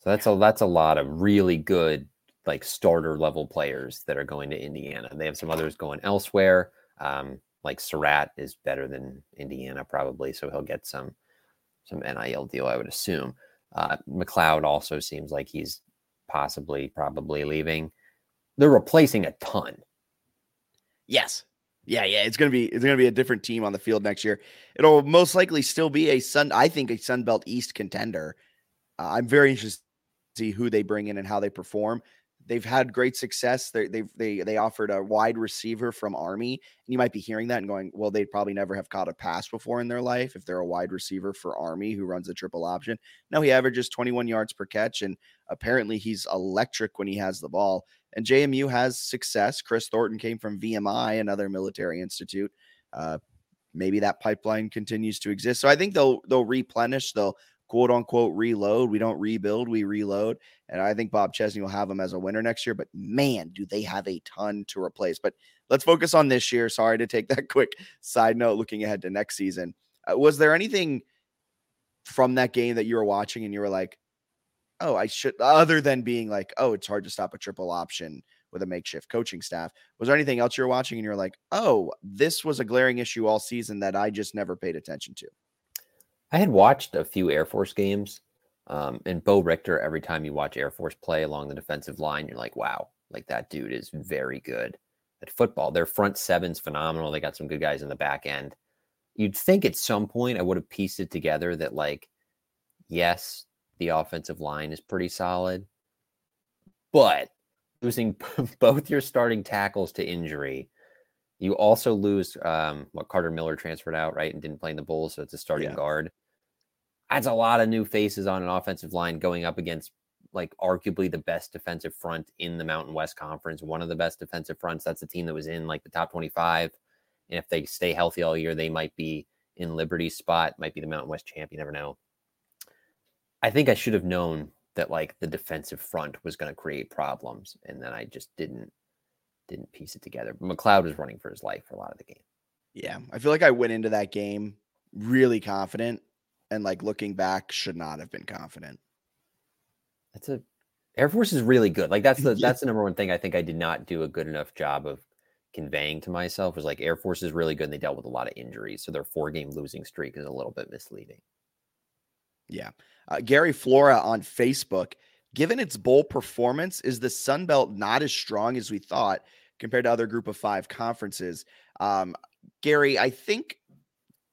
So that's a that's a lot of really good like starter level players that are going to Indiana. They have some others going elsewhere. Um, like Sarratt is better than Indiana probably, so he'll get some some NIL deal, I would assume. Uh, McCloud also seems like he's possibly probably leaving. They're replacing a ton. Yes. Yeah, yeah, it's gonna be it's gonna be a different team on the field next year. It'll most likely still be a Sun, I think, a Sun Belt East contender. Uh, I'm very interested to see who they bring in and how they perform. They've had great success. They they they they offered a wide receiver from Army, and you might be hearing that and going, "Well, they'd probably never have caught a pass before in their life if they're a wide receiver for Army who runs a triple option." No, he averages 21 yards per catch, and apparently he's electric when he has the ball. And JMU has success. Chris Thornton came from VMI, another military institute. Uh, maybe that pipeline continues to exist. So I think they'll they'll replenish. They'll quote unquote reload. We don't rebuild, we reload. And I think Bob Chesney will have them as a winner next year. But man, do they have a ton to replace. But let's focus on this year. Sorry to take that quick side note looking ahead to next season. Uh, was there anything from that game that you were watching and you were like, oh, I should, other than being like, oh, it's hard to stop a triple option with a makeshift coaching staff. Was there anything else you were watching and you're like, oh, this was a glaring issue all season that I just never paid attention to? I had watched a few Air Force games. Um, and Bo Richter, every time you watch Air Force play along the defensive line, you're like, wow, like that dude is very good at football. Their front seven's phenomenal. They got some good guys in the back end. You'd think at some point I would have pieced it together that like yes, the offensive line is pretty solid, but losing both your starting tackles to injury, you also lose um, what Carter Miller transferred out, right, and didn't play in the Bulls, so it's a starting yeah. guard. That's a lot of new faces on an offensive line going up against like arguably the best defensive front in the Mountain West Conference, one of the best defensive fronts. That's a team that was in like the top 25. And if they stay healthy all year, they might be in Liberty's spot, might be the Mountain West champ. You never know. I think I should have known that like the defensive front was going to create problems, and then I just didn't didn't piece it together. McCloud was running for his life for a lot of the game. Yeah, I feel like I went into that game really confident, and like looking back, should not have been confident. That's a Air Force is really good. Like that's the that's the number one thing I think I did not do a good enough job of conveying to myself was like Air Force is really good and they dealt with a lot of injuries. So their four game losing streak is a little bit misleading. Yeah. Uh, Gary Flora on Facebook, given its bowl performance, is the Sun Belt not as strong as we thought compared to other group of five conferences? Um, Gary, I think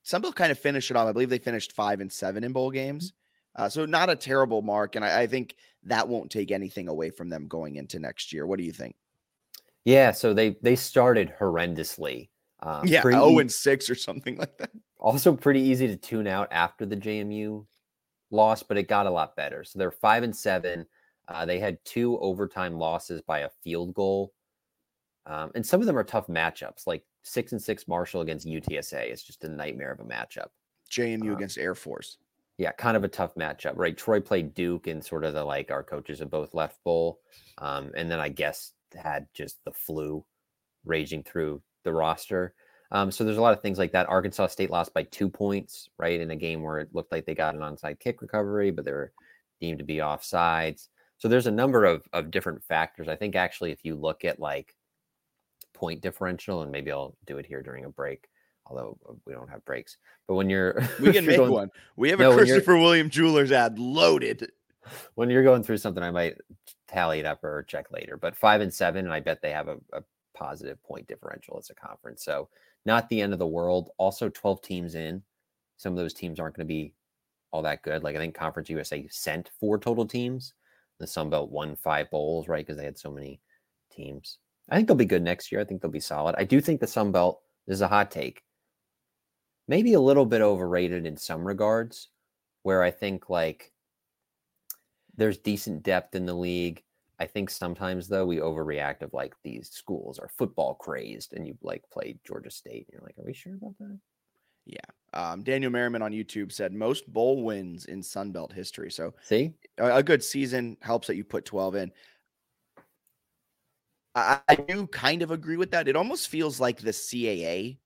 Sun Belt kind of finished it off. I believe they finished five and seven in bowl games. Uh, so not a terrible mark. And I, I think that won't take anything away from them going into next year. What do you think? Yeah, so they they started horrendously. Um, yeah, zero oh and six or something like that. Also, pretty easy to tune out after the JMU loss, but it got a lot better. So they're five and seven. Uh, they had two overtime losses by a field goal, um, and some of them are tough matchups. Like six and six Marshall against UTSA is just a nightmare of a matchup. JMU um, against Air Force. Yeah, kind of a tough matchup, right? Troy played Duke and sort of the like our coaches have both left bowl, um, and then I guess had just the flu raging through the roster. Um, so there's a lot of things like that. Arkansas State lost by two points, right, in a game where it looked like they got an onside kick recovery, but they were deemed to be offsides. So there's a number of of different factors. I think actually, if you look at like point differential, and maybe I'll do it here during a break, although uh, we don't have breaks. But when you're we can make going, one. We have no, a Christopher William Jewelers ad loaded. When you're going through something, I might tally it up or check later. But five and seven, and I bet they have a, a positive point differential as a conference. So not the end of the world. Also, 12 teams in. Some of those teams aren't going to be all that good. Like I think Conference USA sent four total teams. The Sun Belt won five bowls, right? Because they had so many teams. I think they'll be good next year. I think they'll be solid. I do think the Sun Belt, is a hot take, maybe a little bit overrated in some regards, where I think like there's decent depth in the league. I think sometimes though we overreact of like these schools are football crazed and you like play Georgia State and you're like, are we sure about that? Yeah. Um, Daniel Merriman on YouTube said most bowl wins in Sunbelt history. So see a, a, good season helps that you put 12 in. I, I do kind of agree with that. It almost feels like the CAA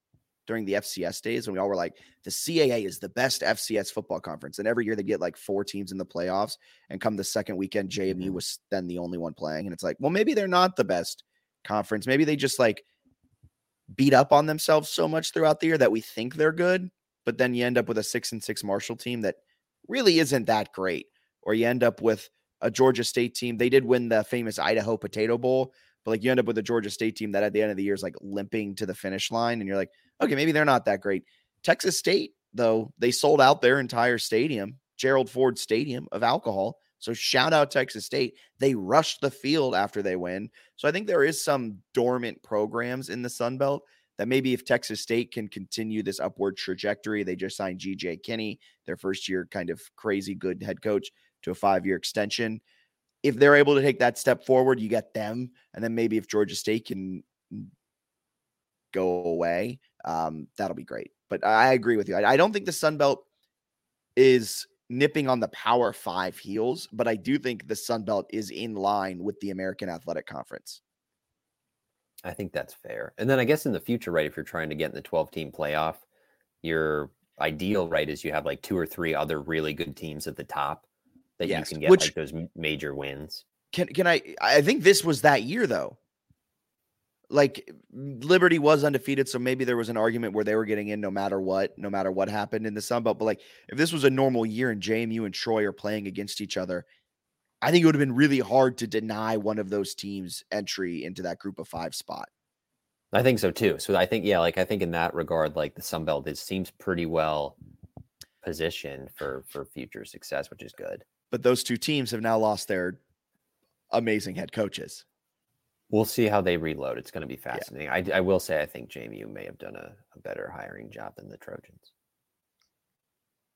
during the FCS days when we all were like, the CAA is the best FCS football conference. And every year they get like four teams in the playoffs. And come the second weekend, JMU mm-hmm. was then the only one playing. And it's like, well, maybe they're not the best conference. Maybe they just like beat up on themselves so much throughout the year that we think they're good. But then you end up with a six and six Marshall team that really isn't that great. Or you end up with a Georgia State team. They did win the famous Idaho Potato Bowl, but like you end up with a Georgia State team that at the end of the year is like limping to the finish line. And you're like, okay, maybe they're not that great. Texas State, though, they sold out their entire stadium, Gerald Ford Stadium, of alcohol. So shout out Texas State. They rushed the field after they win. So I think there is some dormant programs in the Sun Belt that maybe if Texas State can continue this upward trajectory, they just signed GJ Kinne, their first year kind of crazy good head coach, to a five year extension. If they're able to take that step forward, you get them. And then maybe if Georgia State can go away, um, that'll be great. But I agree with you. I, I don't think the Sun Belt is nipping on the Power Five heels, but I do think the Sun Belt is in line with the American Athletic Conference. I think that's fair. And then I guess in the future, right, if you're trying to get in the 12 team playoff, your ideal, right, is you have like two or three other really good teams at the top that yes, you can get which, like those major wins. Can can I I think this was that year though like Liberty was undefeated, so maybe there was an argument where they were getting in no matter what, no matter what happened in the Sun Belt. But like, if this was a normal year and JMU and Troy are playing against each other, I think it would have been really hard to deny one of those teams entry into that group of five spot. I think so too. So I think, yeah, like I think in that regard, like the Sun Belt, it seems pretty well positioned for for future success, which is good. But those two teams have now lost their amazing head coaches. We'll see how they reload. It's going to be fascinating. Yeah. I, I, will say I think JMU may have done a, a better hiring job than the Trojans.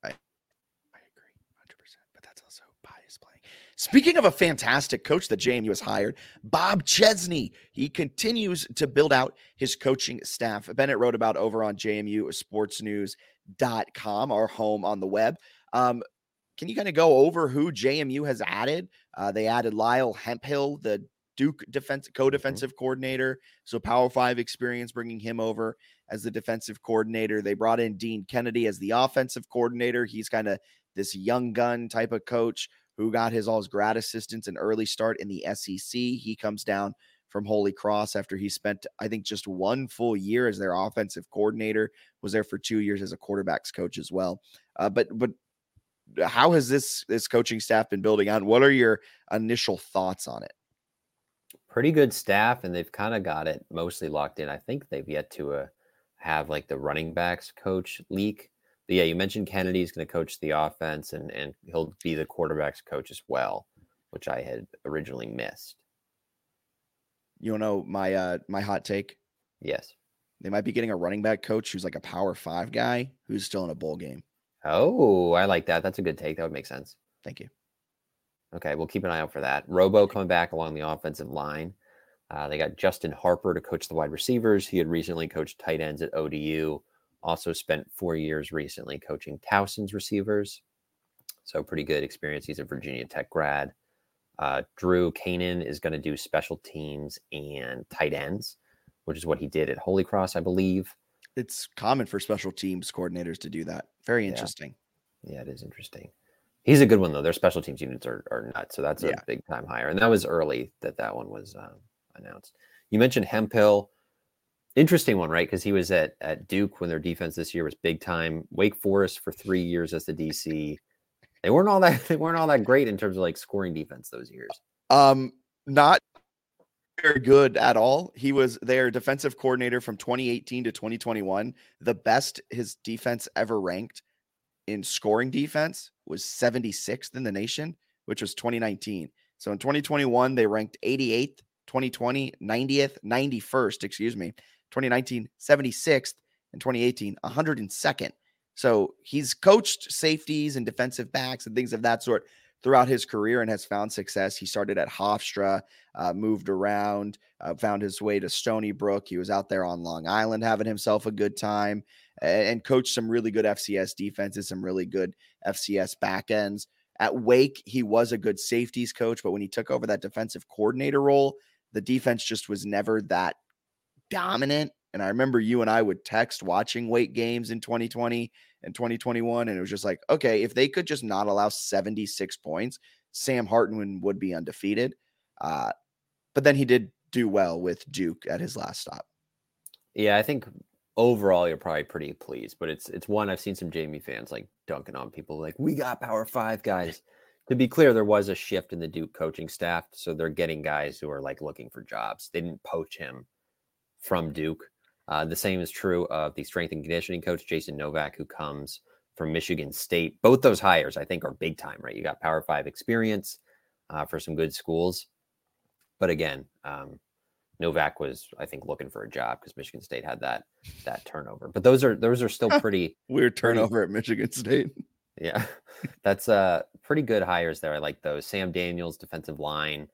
I I agree 100%, but that's also bias playing. Speaking of a fantastic coach that JMU has hired, Bob Chesney. He continues to build out his coaching staff. Bennett wrote about over on JMU Sports News dot com, our home on the web. Um, can you kind of go over who JMU has added? Uh, they added Lyle Hemphill, the Duke defense mm-hmm. co-defensive mm-hmm. coordinator. So Power Five experience, bringing him over as the defensive coordinator. They brought in Dean Kennedy as the offensive coordinator. He's kind of this young gun type of coach who got his all his grad assistance and early start in the SEC. He comes down from Holy Cross after he spent, I think, just one full year as their offensive coordinator. Was there for two years as a quarterbacks coach as well. Uh, but but how has this this coaching staff been building on? What are your initial thoughts on it? Pretty good staff, and they've kind of got it mostly locked in. I think they've yet to uh, have like the running backs coach leak. But yeah, you mentioned Kennedy's going to coach the offense, and and he'll be the quarterbacks coach as well, which I had originally missed. You know my uh my hot take? Yes. They might be getting a running back coach who's like a power five guy who's still in a bowl game. Oh, I like that. That's a good take. That would make sense. Thank you. Okay, we'll keep an eye out for that. Robo coming back along the offensive line. Uh, they got Justin Harper to coach the wide receivers. He had recently coached tight ends at ODU. Also spent four years recently coaching Towson's receivers. So pretty good experience. He's a Virginia Tech grad. Uh, Drew Kanan is going to do special teams and tight ends, which is what he did at Holy Cross, I believe. It's common for special teams coordinators to do that. Very interesting. Yeah, yeah it is interesting. He's a good one though. Their special teams units are, are nuts, so that's a yeah. big time hire. And that was early that that one was um, announced. You mentioned Hemphill, interesting one, right? Because he was at at Duke when their defense this year was big time. Wake Forest for three years as the DC they weren't all that they weren't all that great in terms of like scoring defense those years. Um, not very good at all. He was their defensive coordinator from 2018 to 2021. The best his defense ever ranked in scoring defense was 76th in the nation, which was 2019. So in 2021, they ranked 88th, 2020, 90th, 91st, excuse me, 2019, 76th, and 2018, 102nd. So he's coached safeties and defensive backs and things of that sort throughout his career and has found success. He started at Hofstra, uh, moved around, uh, found his way to Stony Brook. He was out there on Long Island having himself a good time and, and coached some really good FCS defenses, some really good FCS back ends. At Wake, he was a good safeties coach, but when he took over that defensive coordinator role, the defense just was never that dominant and I remember you and I would text watching Wake games in 2020 and 2021. And it was just like, okay, if they could just not allow 76 points, Sam Hartman would be undefeated. Uh, but then he did do well with Duke at his last stop. Yeah, I think overall you're probably pretty pleased, but it's it's one I've seen some JMU fans like dunking on people like we got power five guys. to be clear, there was a shift in the Duke coaching staff, so they're getting guys who are like looking for jobs. They didn't poach him from Duke. Uh, the same is true of the strength and conditioning coach, Jason Novak, who comes from Michigan State. Both those hires, I think, are big time, right? You got Power Five experience uh, for some good schools. But again, um, Novak was, I think, looking for a job because Michigan State had that that turnover. But those are those are still pretty weird turnover pretty, at Michigan State. Yeah, that's uh pretty good hires there. I like those. Sam Daniels, defensive line.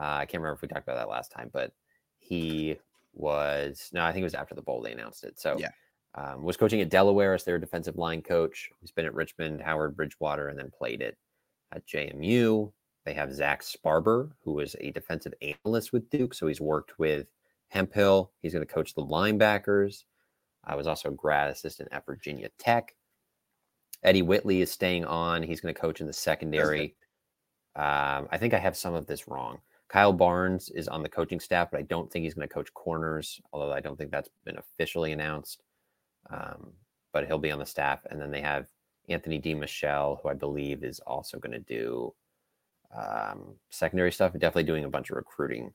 Uh, I can't remember if we talked about that last time, but he was no, I think it was after the bowl they announced it. So yeah, um, was coaching at Delaware as their defensive line coach. He's been at Richmond, Howard, Bridgewater, and then played it at JMU. They have Zach Sparber, who is a defensive analyst with Duke, so he's worked with Hemphill. He's going to coach the linebackers. I was also a grad assistant at Virginia Tech. Eddie Whitley is staying on. He's going to coach in the secondary. Um, I think I have some of this wrong. Kyle Barnes is on the coaching staff, but I don't think he's going to coach corners, although I don't think that's been officially announced. Um, but he'll be on the staff. And then they have Anthony D. Michelle, who I believe is also going to do um, secondary stuff, definitely doing a bunch of recruiting,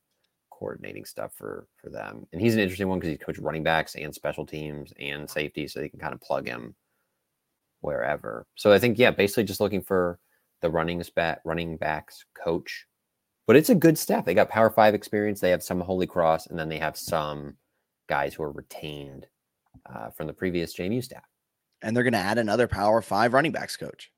coordinating stuff for for them. And he's an interesting one because he coached running backs and special teams and safety, so they can kind of plug him wherever. So I think, yeah, basically just looking for the running back, running backs coach. But it's a good staff. They got Power Five experience. They have some Holy Cross, and then they have some guys who are retained uh, from the previous JMU staff. And they're going to add another Power Five running backs coach,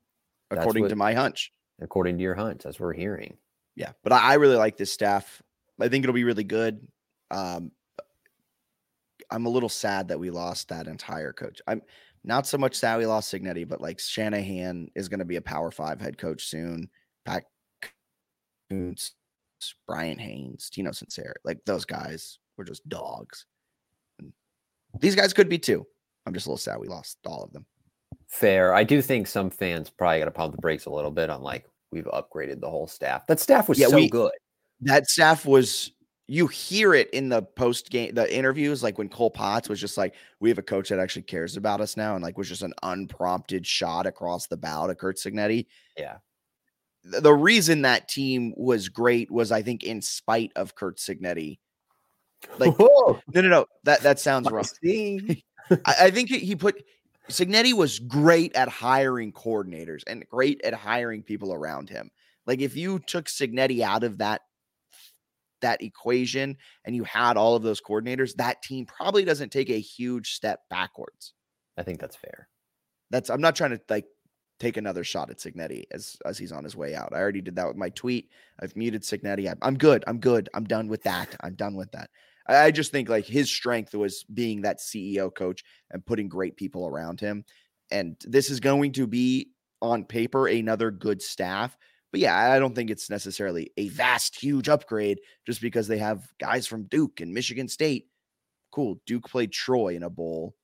according what, to my hunch. According to your hunch, that's what we're hearing. Yeah, but I, I really like this staff. I think it'll be really good. Um, I'm a little sad that we lost that entire coach. I'm not so much sad we lost Cignetti, but like Shanahan is going to be a Power Five head coach soon. Pat Kuntz, Brian Haynes, Tino Sunseri, like those guys were just dogs. And these guys could be too. I'm just a little sad we lost all of them. Fair. I do think some fans probably got to pump the brakes a little bit on like we've upgraded the whole staff. That staff was yeah, so we, good. That staff was you hear it in the post game the interviews like when Cole Potts was just like we have a coach that actually cares about us now and like was just an unprompted shot across the bow to Curt Cignetti. Yeah. The reason that team was great was I think in spite of Curt Cignetti. Like Whoa. no no no that that sounds wrong. I, I think he put Cignetti was great at hiring coordinators and great at hiring people around him. Like if you took Cignetti out of that that equation and you had all of those coordinators, that team probably doesn't take a huge step backwards. I think that's fair. That's I'm not trying to like take another shot at Cignetti as as he's on his way out. I already did that with my tweet. I've muted Cignetti. I'm good. I'm good. I'm done with that. I'm done with that. I just think like his strength was being that CEO coach and putting great people around him. And this is going to be on paper another good staff. But yeah, I don't think it's necessarily a vast, huge upgrade just because they have guys from Duke and Michigan State. Cool. Duke played Troy in a bowl,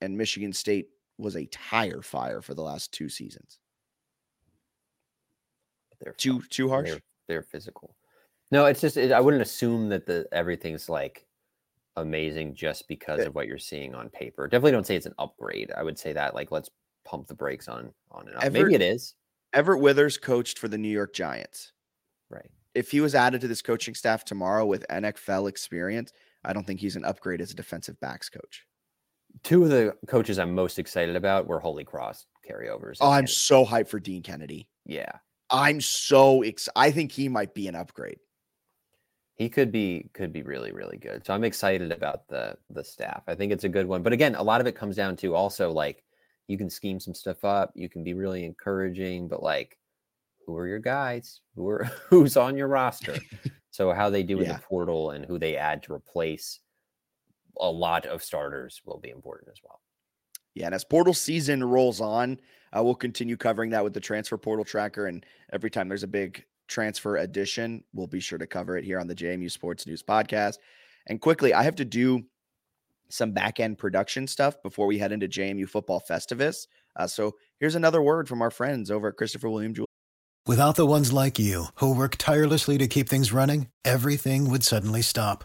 and Michigan State was a tire fire for the last two seasons. They're too too harsh. They're, they're physical. No, it's just it, I wouldn't assume that the everything's like amazing just because yeah. of what you're seeing on paper. Definitely don't say it's an upgrade. I would say that like let's pump the brakes on on it. Maybe it is. Everett Withers coached for the New York Giants. Right. If he was added to this coaching staff tomorrow with NFL experience, I don't think he's an upgrade as a defensive backs coach. Two of the coaches I'm most excited about were Holy Cross carryovers. Oh, I'm so hyped for Dean Kennedy. Yeah. I'm so ex- I think he might be an upgrade. He could be could be really really good. So I'm excited about the the staff. I think it's a good one. But again, a lot of it comes down to also like you can scheme some stuff up. You can be really encouraging, but like, who are your guys? Who are who's on your roster? so how they do in yeah. the portal and who they add to replace a lot of starters will be important as well. Yeah, and as portal season rolls on, uh, we'll continue covering that with the transfer portal tracker. And every time there's a big transfer addition, we'll be sure to cover it here on the JMU Sports News podcast. And quickly, I have to do some back end production stuff before we head into JMU Football Festivus. Uh, so here's another word from our friends over at Christopher William Jewelry. Without the ones like you who work tirelessly to keep things running, everything would suddenly stop.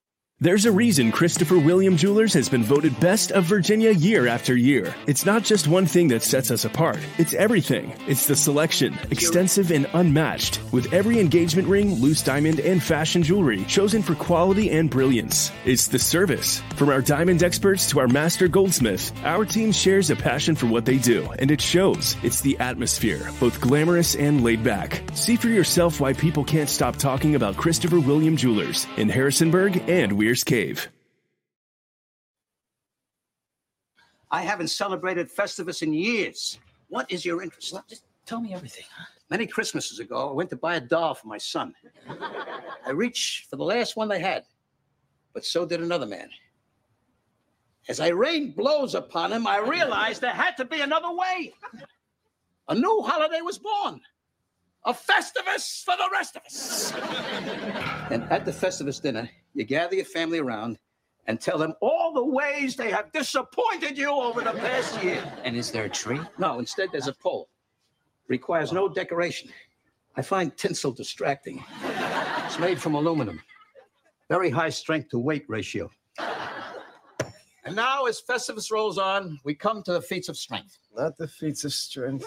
There's a reason Christopher William Jewelers has been voted best of Virginia year after year. It's not just one thing that sets us apart, it's everything. It's the selection, extensive and unmatched, with every engagement ring, loose diamond, and fashion jewelry chosen for quality and brilliance. It's the service. From our diamond experts to our master goldsmith, our team shares a passion for what they do, and it shows. It's the atmosphere, both glamorous and laid back. See for yourself why people can't stop talking about Christopher William Jewelers in Harrisonburg and Weyers Cave. I haven't celebrated Festivus in years. What is your interest? Well, just tell me everything. Huh? Many Christmases ago, I went to buy a doll for my son. I reached for the last one they had, but so did another man. As I rained blows upon him, I realized there had to be another way. A new holiday was born. A Festivus for the rest of us. and at the Festivus dinner, you gather your family around and tell them all the ways they have disappointed you over the past year. And is there a tree? No, instead there's a pole. Requires no decoration. I find tinsel distracting. It's made from aluminum. Very high strength to weight ratio. And now, as Festivus rolls on, we come to the feats of strength. Not the feats of strength.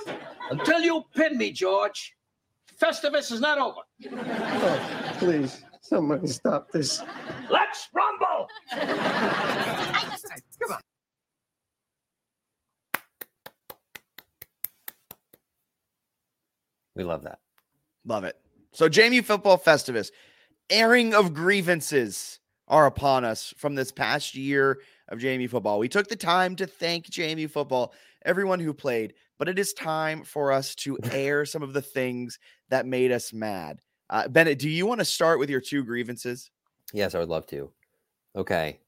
Until you pin me, George, Festivus is not over. Oh, please, somebody stop this. Let's rumble! Come on. We love that. Love it. So, JMU Football Festivus, airing of grievances are upon us from this past year of JMU football. We took the time to thank JMU football, everyone who played, but it is time for us to air some of the things that made us mad. Uh, Bennett, do you want to start with your two grievances? Yes, I would love to. Okay.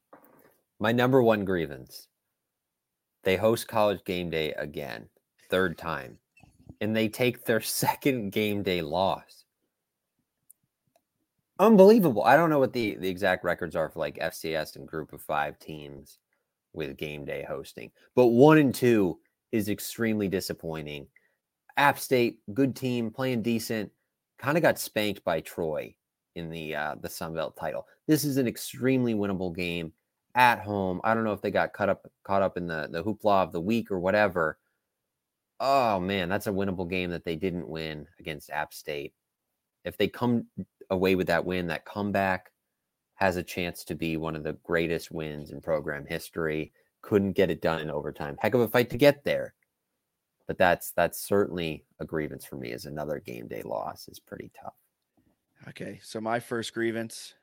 My number one grievance they host college game day again, third time and they take their second game day loss. Unbelievable. I don't know what the, the exact records are for like FCS and group of five teams with game day hosting, but one and two is extremely disappointing. App State, good team, playing decent, kind of got spanked by Troy in the uh, the Sun Belt title. This is an extremely winnable game at home. I don't know if they got caught up caught up in the the hoopla of the week or whatever, oh man, that's a winnable game that they didn't win against App State. If they come away with that win, that comeback has a chance to be one of the greatest wins in program history. Couldn't get it done in overtime. Heck of a fight to get there. But that's that's certainly a grievance for me as another game day loss is pretty tough. Okay. So my first grievance,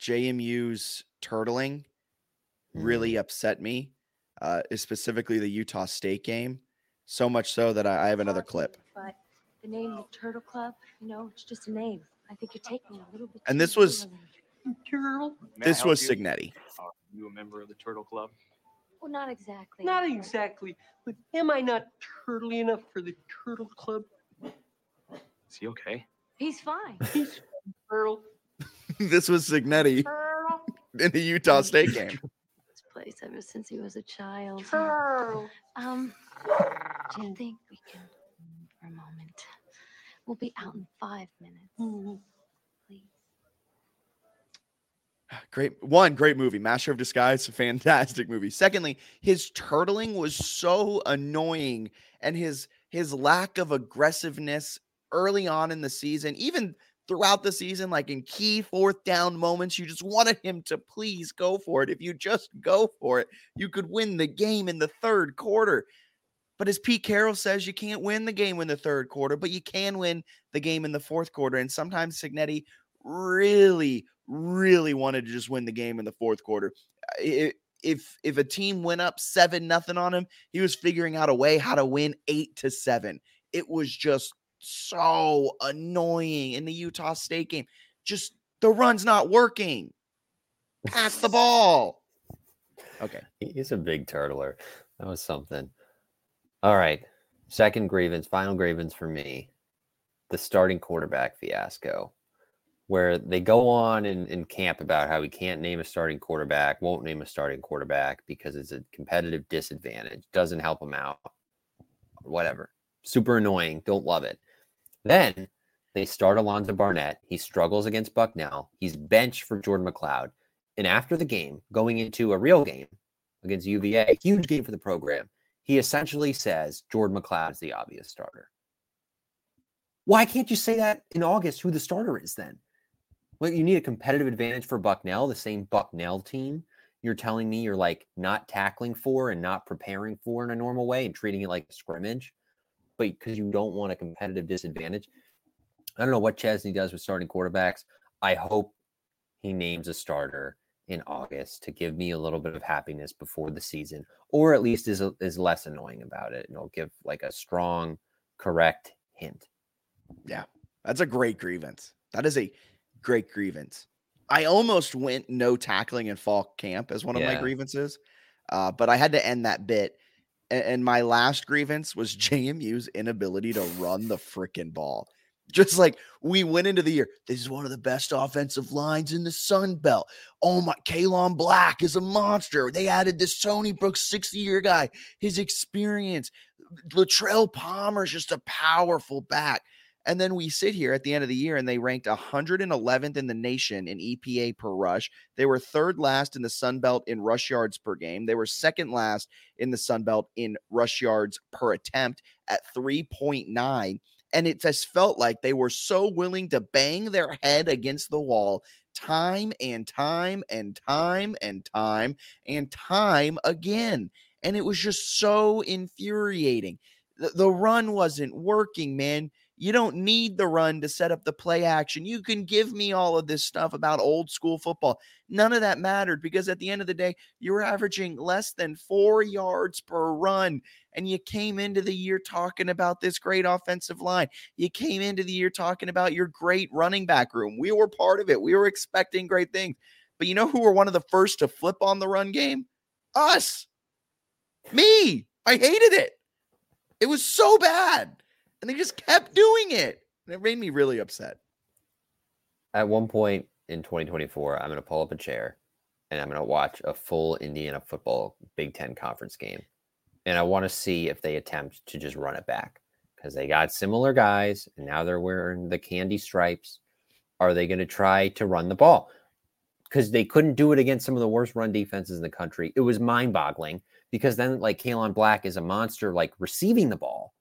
JMU's turtling really mm. upset me. Uh, specifically the Utah State game. So much so that I, I have another clip. But the name the Turtle Club, you know, it's just a name. I think you're taking a little bit. And this was Turtle. This was you? Cignetti. Are you a member of the Turtle Club? Well, not exactly. Not exactly. But am I not turtly enough for the Turtle Club? Is he okay? He's fine. He's Turtle. this was Cignetti in the Utah State game This place ever since he was a child. Turtle. Um, do you think we can, for a moment? We'll be out in five minutes. Mm-hmm. Great one, great movie. Master of Disguise, fantastic movie. Secondly, his turtling was so annoying, and his his lack of aggressiveness early on in the season, even throughout the season, like in key fourth down moments. You just wanted him to please go for it. If you just go for it, you could win the game in the third quarter. But as Pete Carroll says, you can't win the game in the third quarter, but you can win the game in the fourth quarter. And sometimes Cignetti really, really wanted to just win the game in the fourth quarter. If if a team went up seven nothing on him, he was figuring out a way how to win eight to seven. It was just so annoying in the Utah State game. Just the run's not working. Pass the ball. Okay. He's a big turtler. That was something. All right. Second grievance, final grievance for me the starting quarterback fiasco, where they go on in, in camp about how he can't name a starting quarterback, won't name a starting quarterback because it's a competitive disadvantage, doesn't help him out, whatever. Super annoying. Don't love it. Then they start Alonzo Barnett. He struggles against Bucknell. He's benched for Jordan McCloud. And after the game, going into a real game against UVA, huge game for the program, he essentially says Jordan McCloud is the obvious starter. Why can't you say that in August who the starter is then? Well, you need a competitive advantage for Bucknell, the same Bucknell team. You're telling me you're like not tackling for and not preparing for in a normal way and treating it like a scrimmage but because you don't want a competitive disadvantage. I don't know what Chesney does with starting quarterbacks. I hope he names a starter in August to give me a little bit of happiness before the season, or at least is is less annoying about it. And it'll give like a strong, correct hint. Yeah, that's a great grievance. That is a great grievance. I almost went no tackling in fall camp as one of yeah. my grievances, uh, but I had to end that bit and my last grievance was JMU's inability to run the freaking ball. Just like we went into the year, this is one of the best offensive lines in the Sun Belt. Oh my, Kaelon Black is a monster. They added this Tony Brooks 60 year guy, his experience. Latrell Palmer is just a powerful back. And then we sit here at the end of the year and they ranked 111th in the nation in EPA per rush. They were third last in the Sun Belt in rush yards per game. They were second last in the Sun Belt in rush yards per attempt at 3.9. And it just felt like they were so willing to bang their head against the wall time and time and time and time and time again. And it was just so infuriating. The, the run wasn't working, man. You don't need the run to set up the play action. You can give me all of this stuff about old school football. None of that mattered because at the end of the day, you were averaging less than four yards per run. And you came into the year talking about this great offensive line. You came into the year talking about your great running back room. We were part of it. We were expecting great things. But you know who were one of the first to flip on the run game? Us. Me. I hated it. It was so bad and they just kept doing it. And it made me really upset. At one point in 2024, I'm going to pull up a chair and I'm going to watch a full Indiana football Big Ten conference game. And I want to see if they attempt to just run it back because they got similar guys and now they're wearing the candy stripes. Are they going to try to run the ball? Because they couldn't do it against some of the worst run defenses in the country. It was mind boggling because then, like, Kaelon Black is a monster, like receiving the ball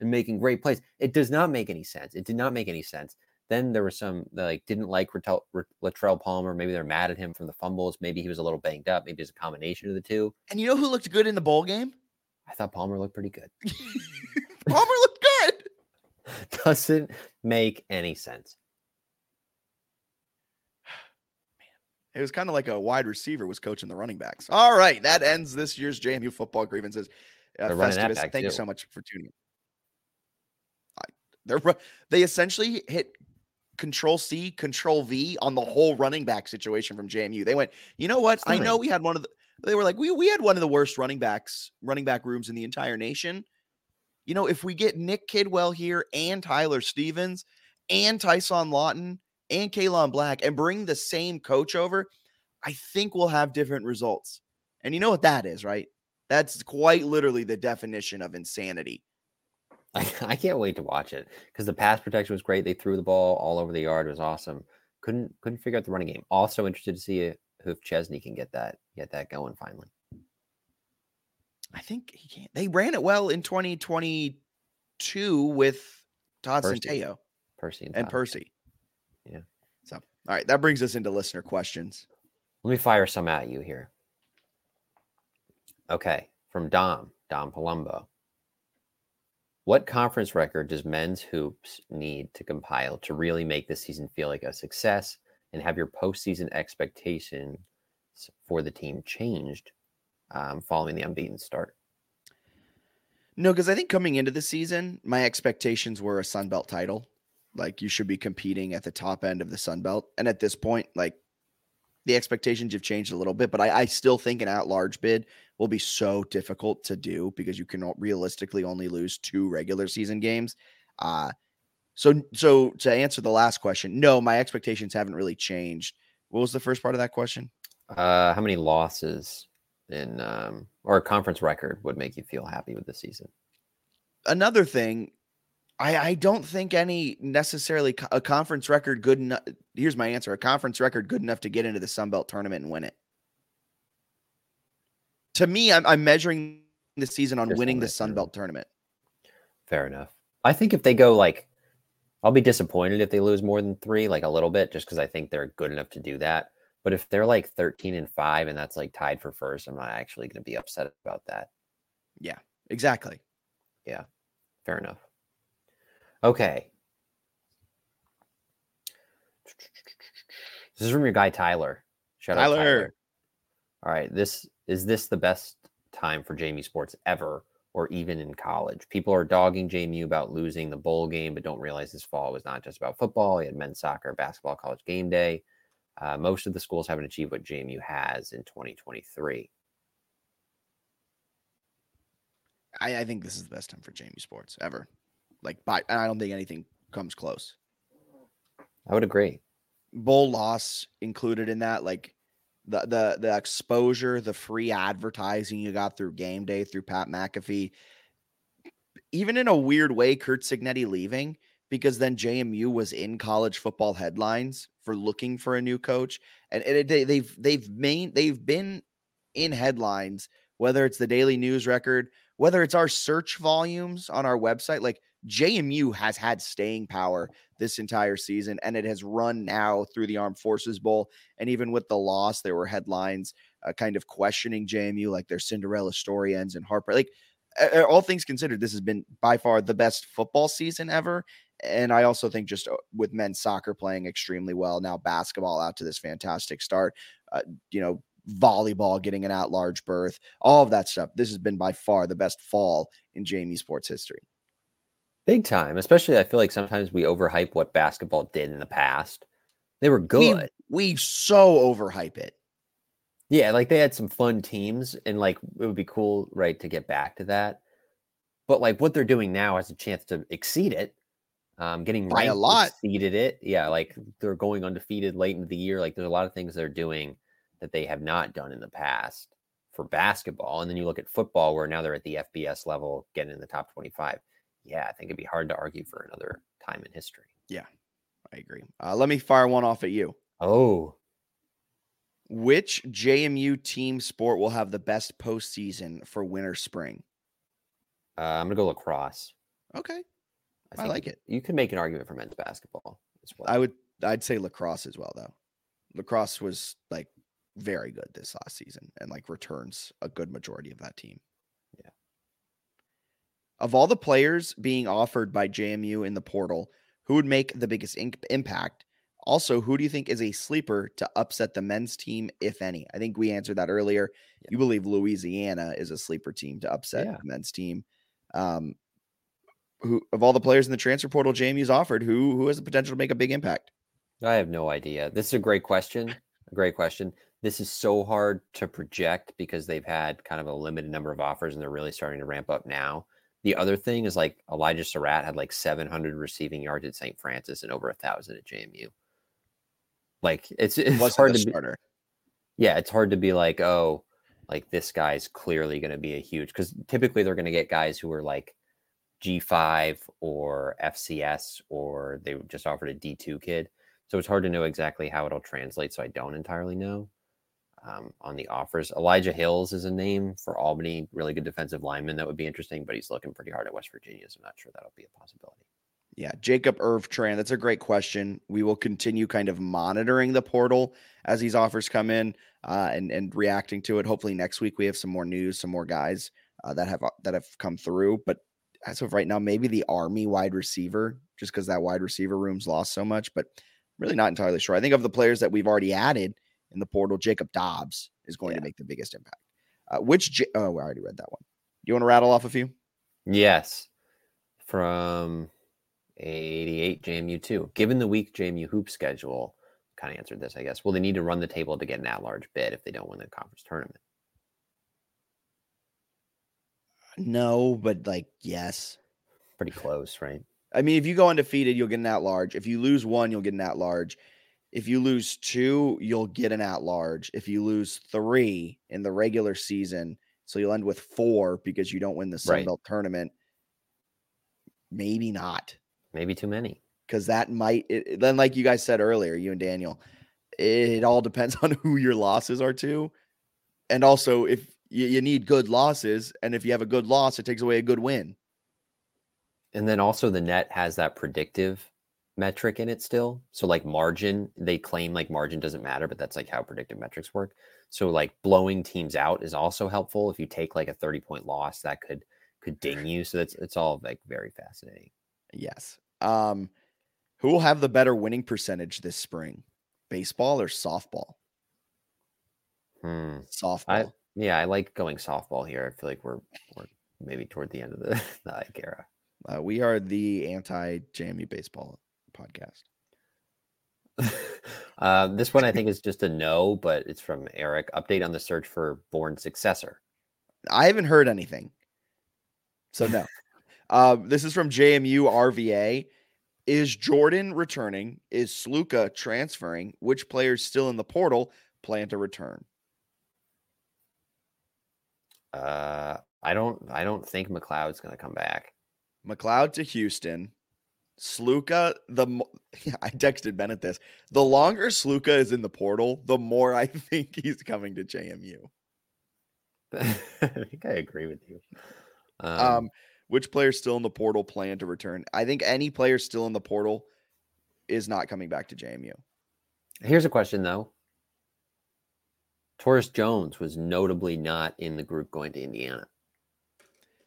and making great plays. It does not make any sense. It did not make any sense. Then there was some that like didn't like Latrell Palmer. Maybe they're mad at him from the fumbles. Maybe he was a little banged up. Maybe it's a combination of the two. And you know who looked good in the bowl game? I thought Palmer looked pretty good. Palmer looked good. Doesn't make any sense. It was kind of like a wide receiver was coaching the running backs. All right, that ends this year's JMU football grievances. Uh, Festivus, thank too. you so much for tuning in. They're they essentially hit control C, control V on the whole running back situation from JMU. They went, you know what? I know we had one of the they were like, we we had one of the worst running backs, running back rooms in the entire nation. You know, if we get Nick Kidwell here and Tyler Stevens and Tyson Lawton and Kaelon Black and bring the same coach over, I think we'll have different results. And you know what that is, right? That's quite literally the definition of insanity. I, I can't wait to watch it because the pass protection was great. They threw the ball all over the yard. It was awesome. Couldn't couldn't figure out the running game. Also interested to see if, Chesney can get that get that going finally. I think he can. They ran it well in 2022 with Todd Percy. Centeio, Percy, and, and Percy. Yeah. So, all right, that brings us into listener questions. Let me fire some at you here. Okay, from Dom, Dom Palumbo. What conference record does men's hoops need to compile to really make this season feel like a success and have your postseason expectations for the team changed um, following the unbeaten start? No, because I think coming into the season, my expectations were a Sun Belt title. Like you should be competing at the top end of the Sun Belt. And at this point, like the expectations have changed a little bit, but I, I still think an at large bid will be so difficult to do because you can realistically only lose two regular season games. Uh, so, so to answer the last question, no, my expectations haven't really changed. What was the first part of that question? Uh, how many losses in um, or a conference record would make you feel happy with the season? Another thing, I, I don't think any necessarily a conference record good enough. Here's my answer: a conference record good enough to get into the Sun Belt tournament and win it to me, I'm, I'm measuring the season on winning the Sun Belt tournament. Fair enough. I think if they go like, I'll be disappointed if they lose more than three, like a little bit, just because I think they're good enough to do that. But if they're like 13 and five and that's like tied for first, I'm not actually going to be upset about that. Yeah, exactly. Yeah, fair enough. Okay. This is from your guy Tyler. Shout Tyler. out Tyler. All right, this is this the best time for JMU sports ever, or even in college? People are dogging JMU about losing the bowl game, but don't realize this fall was not just about football. You had men's soccer, basketball, college game day. Uh, most of the schools haven't achieved what JMU has in 2023. I, I think this is the best time for JMU sports ever. Like, by, I don't think anything comes close. I would agree. Bowl loss included in that, like the the the exposure, the free advertising you got through game day through Pat McAfee. Even in a weird way, Curt Cignetti leaving because then JMU was in college football headlines for looking for a new coach, and it, they, they've they've main they've been in headlines whether it's the Daily News Record, whether it's our search volumes on our website, like JMU has had staying power this entire season, and it has run now through the Armed Forces Bowl. And even with the loss, there were headlines uh, kind of questioning JMU, like their Cinderella story ends in heartbreak. Like all things considered, this has been by far the best football season ever. And I also think just uh, with men's soccer playing extremely well, now basketball out to this fantastic start, uh, you know, volleyball getting an at large berth, all of that stuff. This has been by far the best fall in JMU sports history. Big time. Especially, I feel like sometimes we overhype what basketball did in the past. They were good. We, we so overhype it. Yeah, like they had some fun teams, and like it would be cool, right, to get back to that. But like what they're doing now has a chance to exceed it. Um, getting by a lot exceeded it. Yeah, like they're going undefeated late into the year. Like there's a lot of things they're doing that they have not done in the past for basketball. And then you look at football, where now they're at the FBS level, getting in the top 25. Yeah, I think it'd be hard to argue for another time in history. Yeah, I agree. Uh, let me fire one off at you. Oh, which JMU team sport will have the best postseason for winter spring? Uh, I'm gonna go lacrosse. Okay, I, I like it. You can make an argument for men's basketball as well. I would. I'd say lacrosse as well, though. Lacrosse was like very good this last season, and like returns a good majority of that team. Of all the players being offered by JMU in the portal, who would make the biggest in- impact? Also, who do you think is a sleeper to upset the men's team, if any? I think we answered that earlier. Yeah. You believe Louisiana is a sleeper team to upset yeah. the men's team. Um, who of all the players in the transfer portal JMU's offered, who who has the potential to make a big impact? I have no idea. This is a great question. A great question. This is so hard to project because they've had kind of a limited number of offers and they're really starting to ramp up now. The other thing is like Elijah Sarratt had like 700 receiving yards at St. Francis and over a thousand at JMU. Like it's it's What's hard to starter. Be, yeah, it's hard to be like, oh, like this guy's clearly going to be a huge because typically they're going to get guys who are like G5 or FCS or they just offered a D2 kid. So it's hard to know exactly how it'll translate. So I don't entirely know um, on the offers. Elijah Hills is a name for Albany, really good defensive lineman. That would be interesting, but he's looking pretty hard at West Virginia. So I'm not sure that'll be a possibility. Yeah, Jacob Irv Tran. That's a great question. We will continue kind of monitoring the portal as these offers come in uh, and and reacting to it. Hopefully next week we have some more news, some more guys uh, that have that have come through. But as of right now, maybe the Army wide receiver, just because that wide receiver room's lost so much. But really not entirely sure. I think of the players that we've already added in the portal, Jacob Dobbs is going yeah. to make the biggest impact. Uh, which J- oh, I already read that one. You want to rattle off a few? Yes, from 88 JMU two. Given the weak JMU hoop schedule, kind of answered this, I guess. Will they need to run the table to get an at-large bid if they don't win the conference tournament? No, but like yes, pretty close, right? I mean, if you go undefeated, you'll get an at-large. If you lose one, you'll get an at-large. If you lose two, you'll get an at-large. If you lose three in the regular season, so you'll end with four because you don't win the Sun right. Belt tournament. Maybe not. Maybe too many. Because that might it, then, like you guys said earlier, you and Daniel, it, all depends on who your losses are to, and also if you, you need good losses, and if you have a good loss, it takes away a good win. And then also the net has that predictive metric in it still. So like margin, they claim like margin doesn't matter, but that's like how predictive metrics work. So like blowing teams out is also helpful. If you take like a 30 point loss, that could could ding you. So that's it's all like very fascinating. Yes. Um, who will have the better winning percentage this spring? Baseball or softball? Hmm. Softball. I, yeah, I like going softball here. I feel like we're, we're maybe toward the end of the, the era. Uh, we are the anti JMU baseball podcast. uh, this one I think is just a no, but it's from Eric. Update on the search for Bourne successor. I haven't heard anything, so no. Uh, this is from JMU RVA. Is Jordan returning? Is Sluka transferring? Which players still in the portal plan to return? Uh, I don't. I don't think McCloud's going to come back. McCloud to Houston. Sluka, the I texted Bennett this. The longer Sluka is in the portal, the more I think he's coming to JMU. I think I agree with you. Um, um, which player still in the portal plan to return? I think any player still in the portal is not coming back to JMU. Here's a question though. Torres Jones was notably not in the group going to Indiana.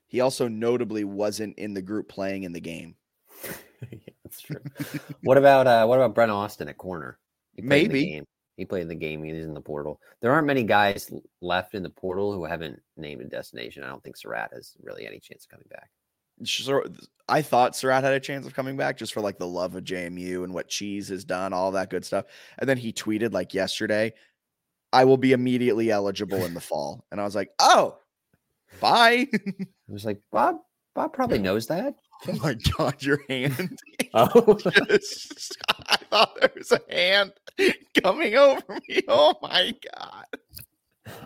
He also notably wasn't in the group playing in the game. yeah, that's true. what about uh what about Brent Austin at corner? He Maybe. He played in the game. He's in the portal. There aren't many guys left in the portal who haven't named a destination. I don't think Sarratt has really any chance of coming back. Sure, I thought Sarratt had a chance of coming back just for like the love of JMU and what Cheese has done, all that good stuff. And then he tweeted like yesterday, I will be immediately eligible in the fall. And I was like, oh, bye. I was like, Bob, Bob probably knows that. Oh my god, your hand. Oh, just, I thought there was a hand coming over me. Oh my god.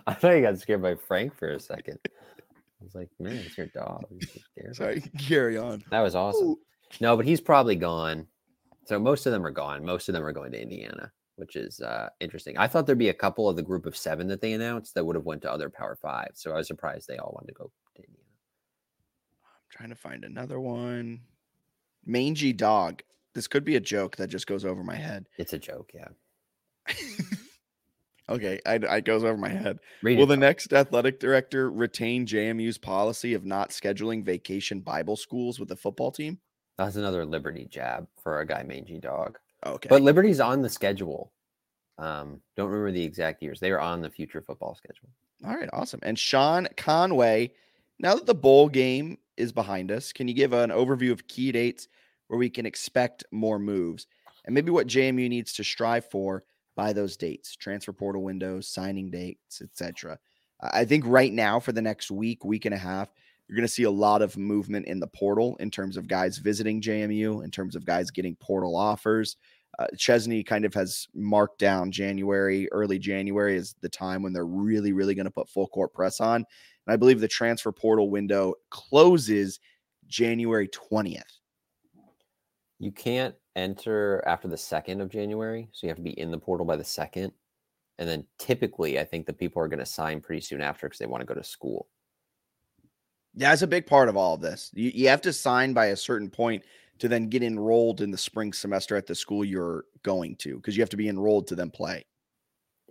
I thought you got scared by Frank for a second. I was like, man, it's your dog. Sorry, carry on. That was awesome. Ooh. No, but he's probably gone. So most of them are gone. Most of them are going to Indiana, which is uh, interesting. I thought there'd be a couple of the group of seven that they announced that would have went to other Power Five. So I was surprised they all wanted to go. Trying to find another one. Mangy dog. This could be a joke that just goes over my head. It's a joke, yeah. okay, I, I goes over my head. Read Will the next athletic director retain JMU's policy of not scheduling vacation Bible schools with the football team? That's another Liberty jab for a guy mangy dog. Okay, but Liberty's on the schedule. Um, don't remember the exact years. They are on the future football schedule. All right, awesome. And Sean Conway, now that the bowl game is behind us. Can you give an overview of key dates where we can expect more moves and maybe what JMU needs to strive for by those dates, transfer portal windows, signing dates, etc. I think right now for the next week, week and a half, you're going to see a lot of movement in the portal in terms of guys visiting JMU, in terms of guys getting portal offers. Uh, Chesney kind of has marked down January, early January is the time when they're really, really going to put full court press on. And I believe the transfer portal window closes January 20th. You can't enter after the 2nd of January. So you have to be in the portal by the 2nd. And then typically, I think the people are going to sign pretty soon after because they want to go to school. Yeah, it's a big part of all of this. You, you have to sign by a certain point to then get enrolled in the spring semester at the school you're going to because you have to be enrolled to then play.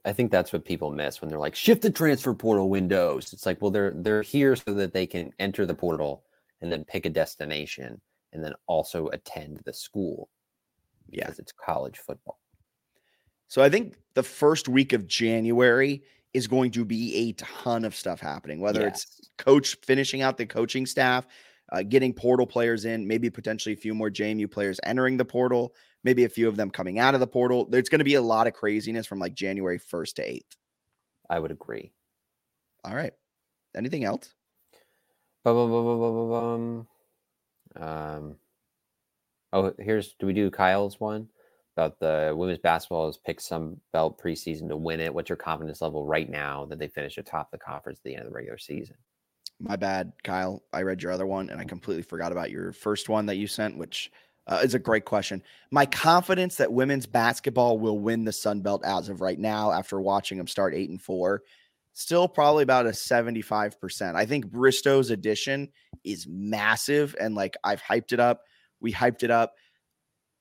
I think that's what people miss when they're like shift the transfer portal windows. It's like, well, they're they're here so that they can enter the portal and then pick a destination and then also attend the school. Because it's college football. So I think the first week of January is going to be a ton of stuff happening, whether yes. it's coach finishing out the coaching staff, uh, getting portal players in, maybe potentially a few more JMU players entering the portal, maybe a few of them coming out of the portal. There's going to be a lot of craziness from like January 1st to 8th. I would agree. All right. Anything else? Um, oh, here's do we do Kyle's one about the women's basketball has picked Sun Belt preseason to win it? What's your confidence level right now that they finish atop the conference at the end of the regular season? My bad, Kyle. I read your other one and I completely forgot about your first one that you sent, which uh, is a great question. My confidence that women's basketball will win the Sun Belt as of right now, after watching them start eight and four, still probably about a 75%. I think Bristow's addition is massive. And like I've hyped it up. We hyped it up.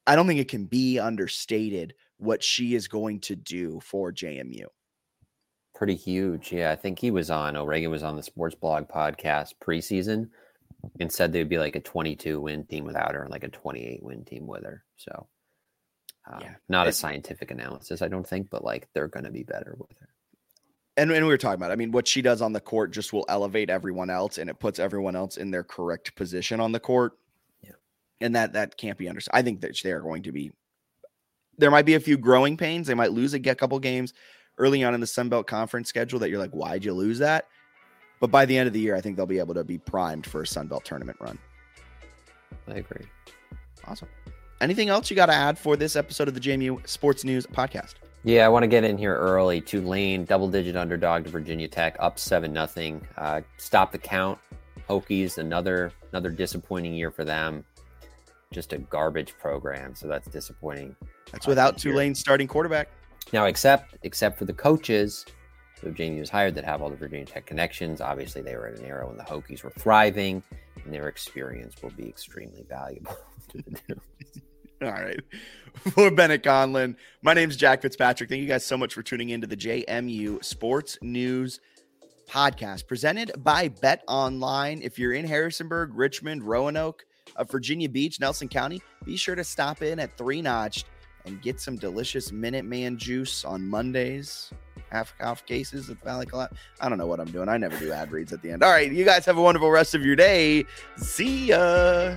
I don't think it can be understated what she is going to do for JMU. Pretty huge. Yeah. I think he was on, O'Regan was on the Sports Blog podcast preseason and said they'd be like a 22 win team without her and like a 28 win team with her. So, um, yeah, not a scientific analysis, I don't think, but like they're going to be better with her. And, and we were talking about, I mean, what she does on the court just will elevate everyone else and it puts everyone else in their correct position on the court. Yeah. And that, that can't be understood. I think that they are going to be, there might be a few growing pains. They might lose a couple games early on in the Sun Belt Conference schedule that you're like, why'd you lose that? But by the end of the year, I think they'll be able to be primed for a Sun Belt tournament run. I agree. Awesome. Anything else you got to add for this episode of the JMU Sports News podcast? Yeah, I want to get in here early. Tulane, double digit underdog to Virginia Tech, up seven nothing. Uh, stop the count. Hokies, another another disappointing year for them. just a garbage program. So that's disappointing. That's without Tulane starting quarterback. Now, except except for the coaches so Virginia was hired that have all the Virginia Tech connections. Obviously, they were at an era when the Hokies were thriving, and their experience will be extremely valuable All right. For Bennett Conlin, my name is Jack Fitzpatrick. Thank you guys so much for tuning into the JMU Sports News podcast presented by Bet Online. If you're in Harrisonburg, Richmond, Roanoke, of Virginia Beach, Nelson County, be sure to stop in at Three Notched and get some delicious Minuteman juice on Mondays half half cases at Valley Collab. I don't know what I'm doing. I never do ad reads at the end. All right, you guys have a wonderful rest of your day. See ya.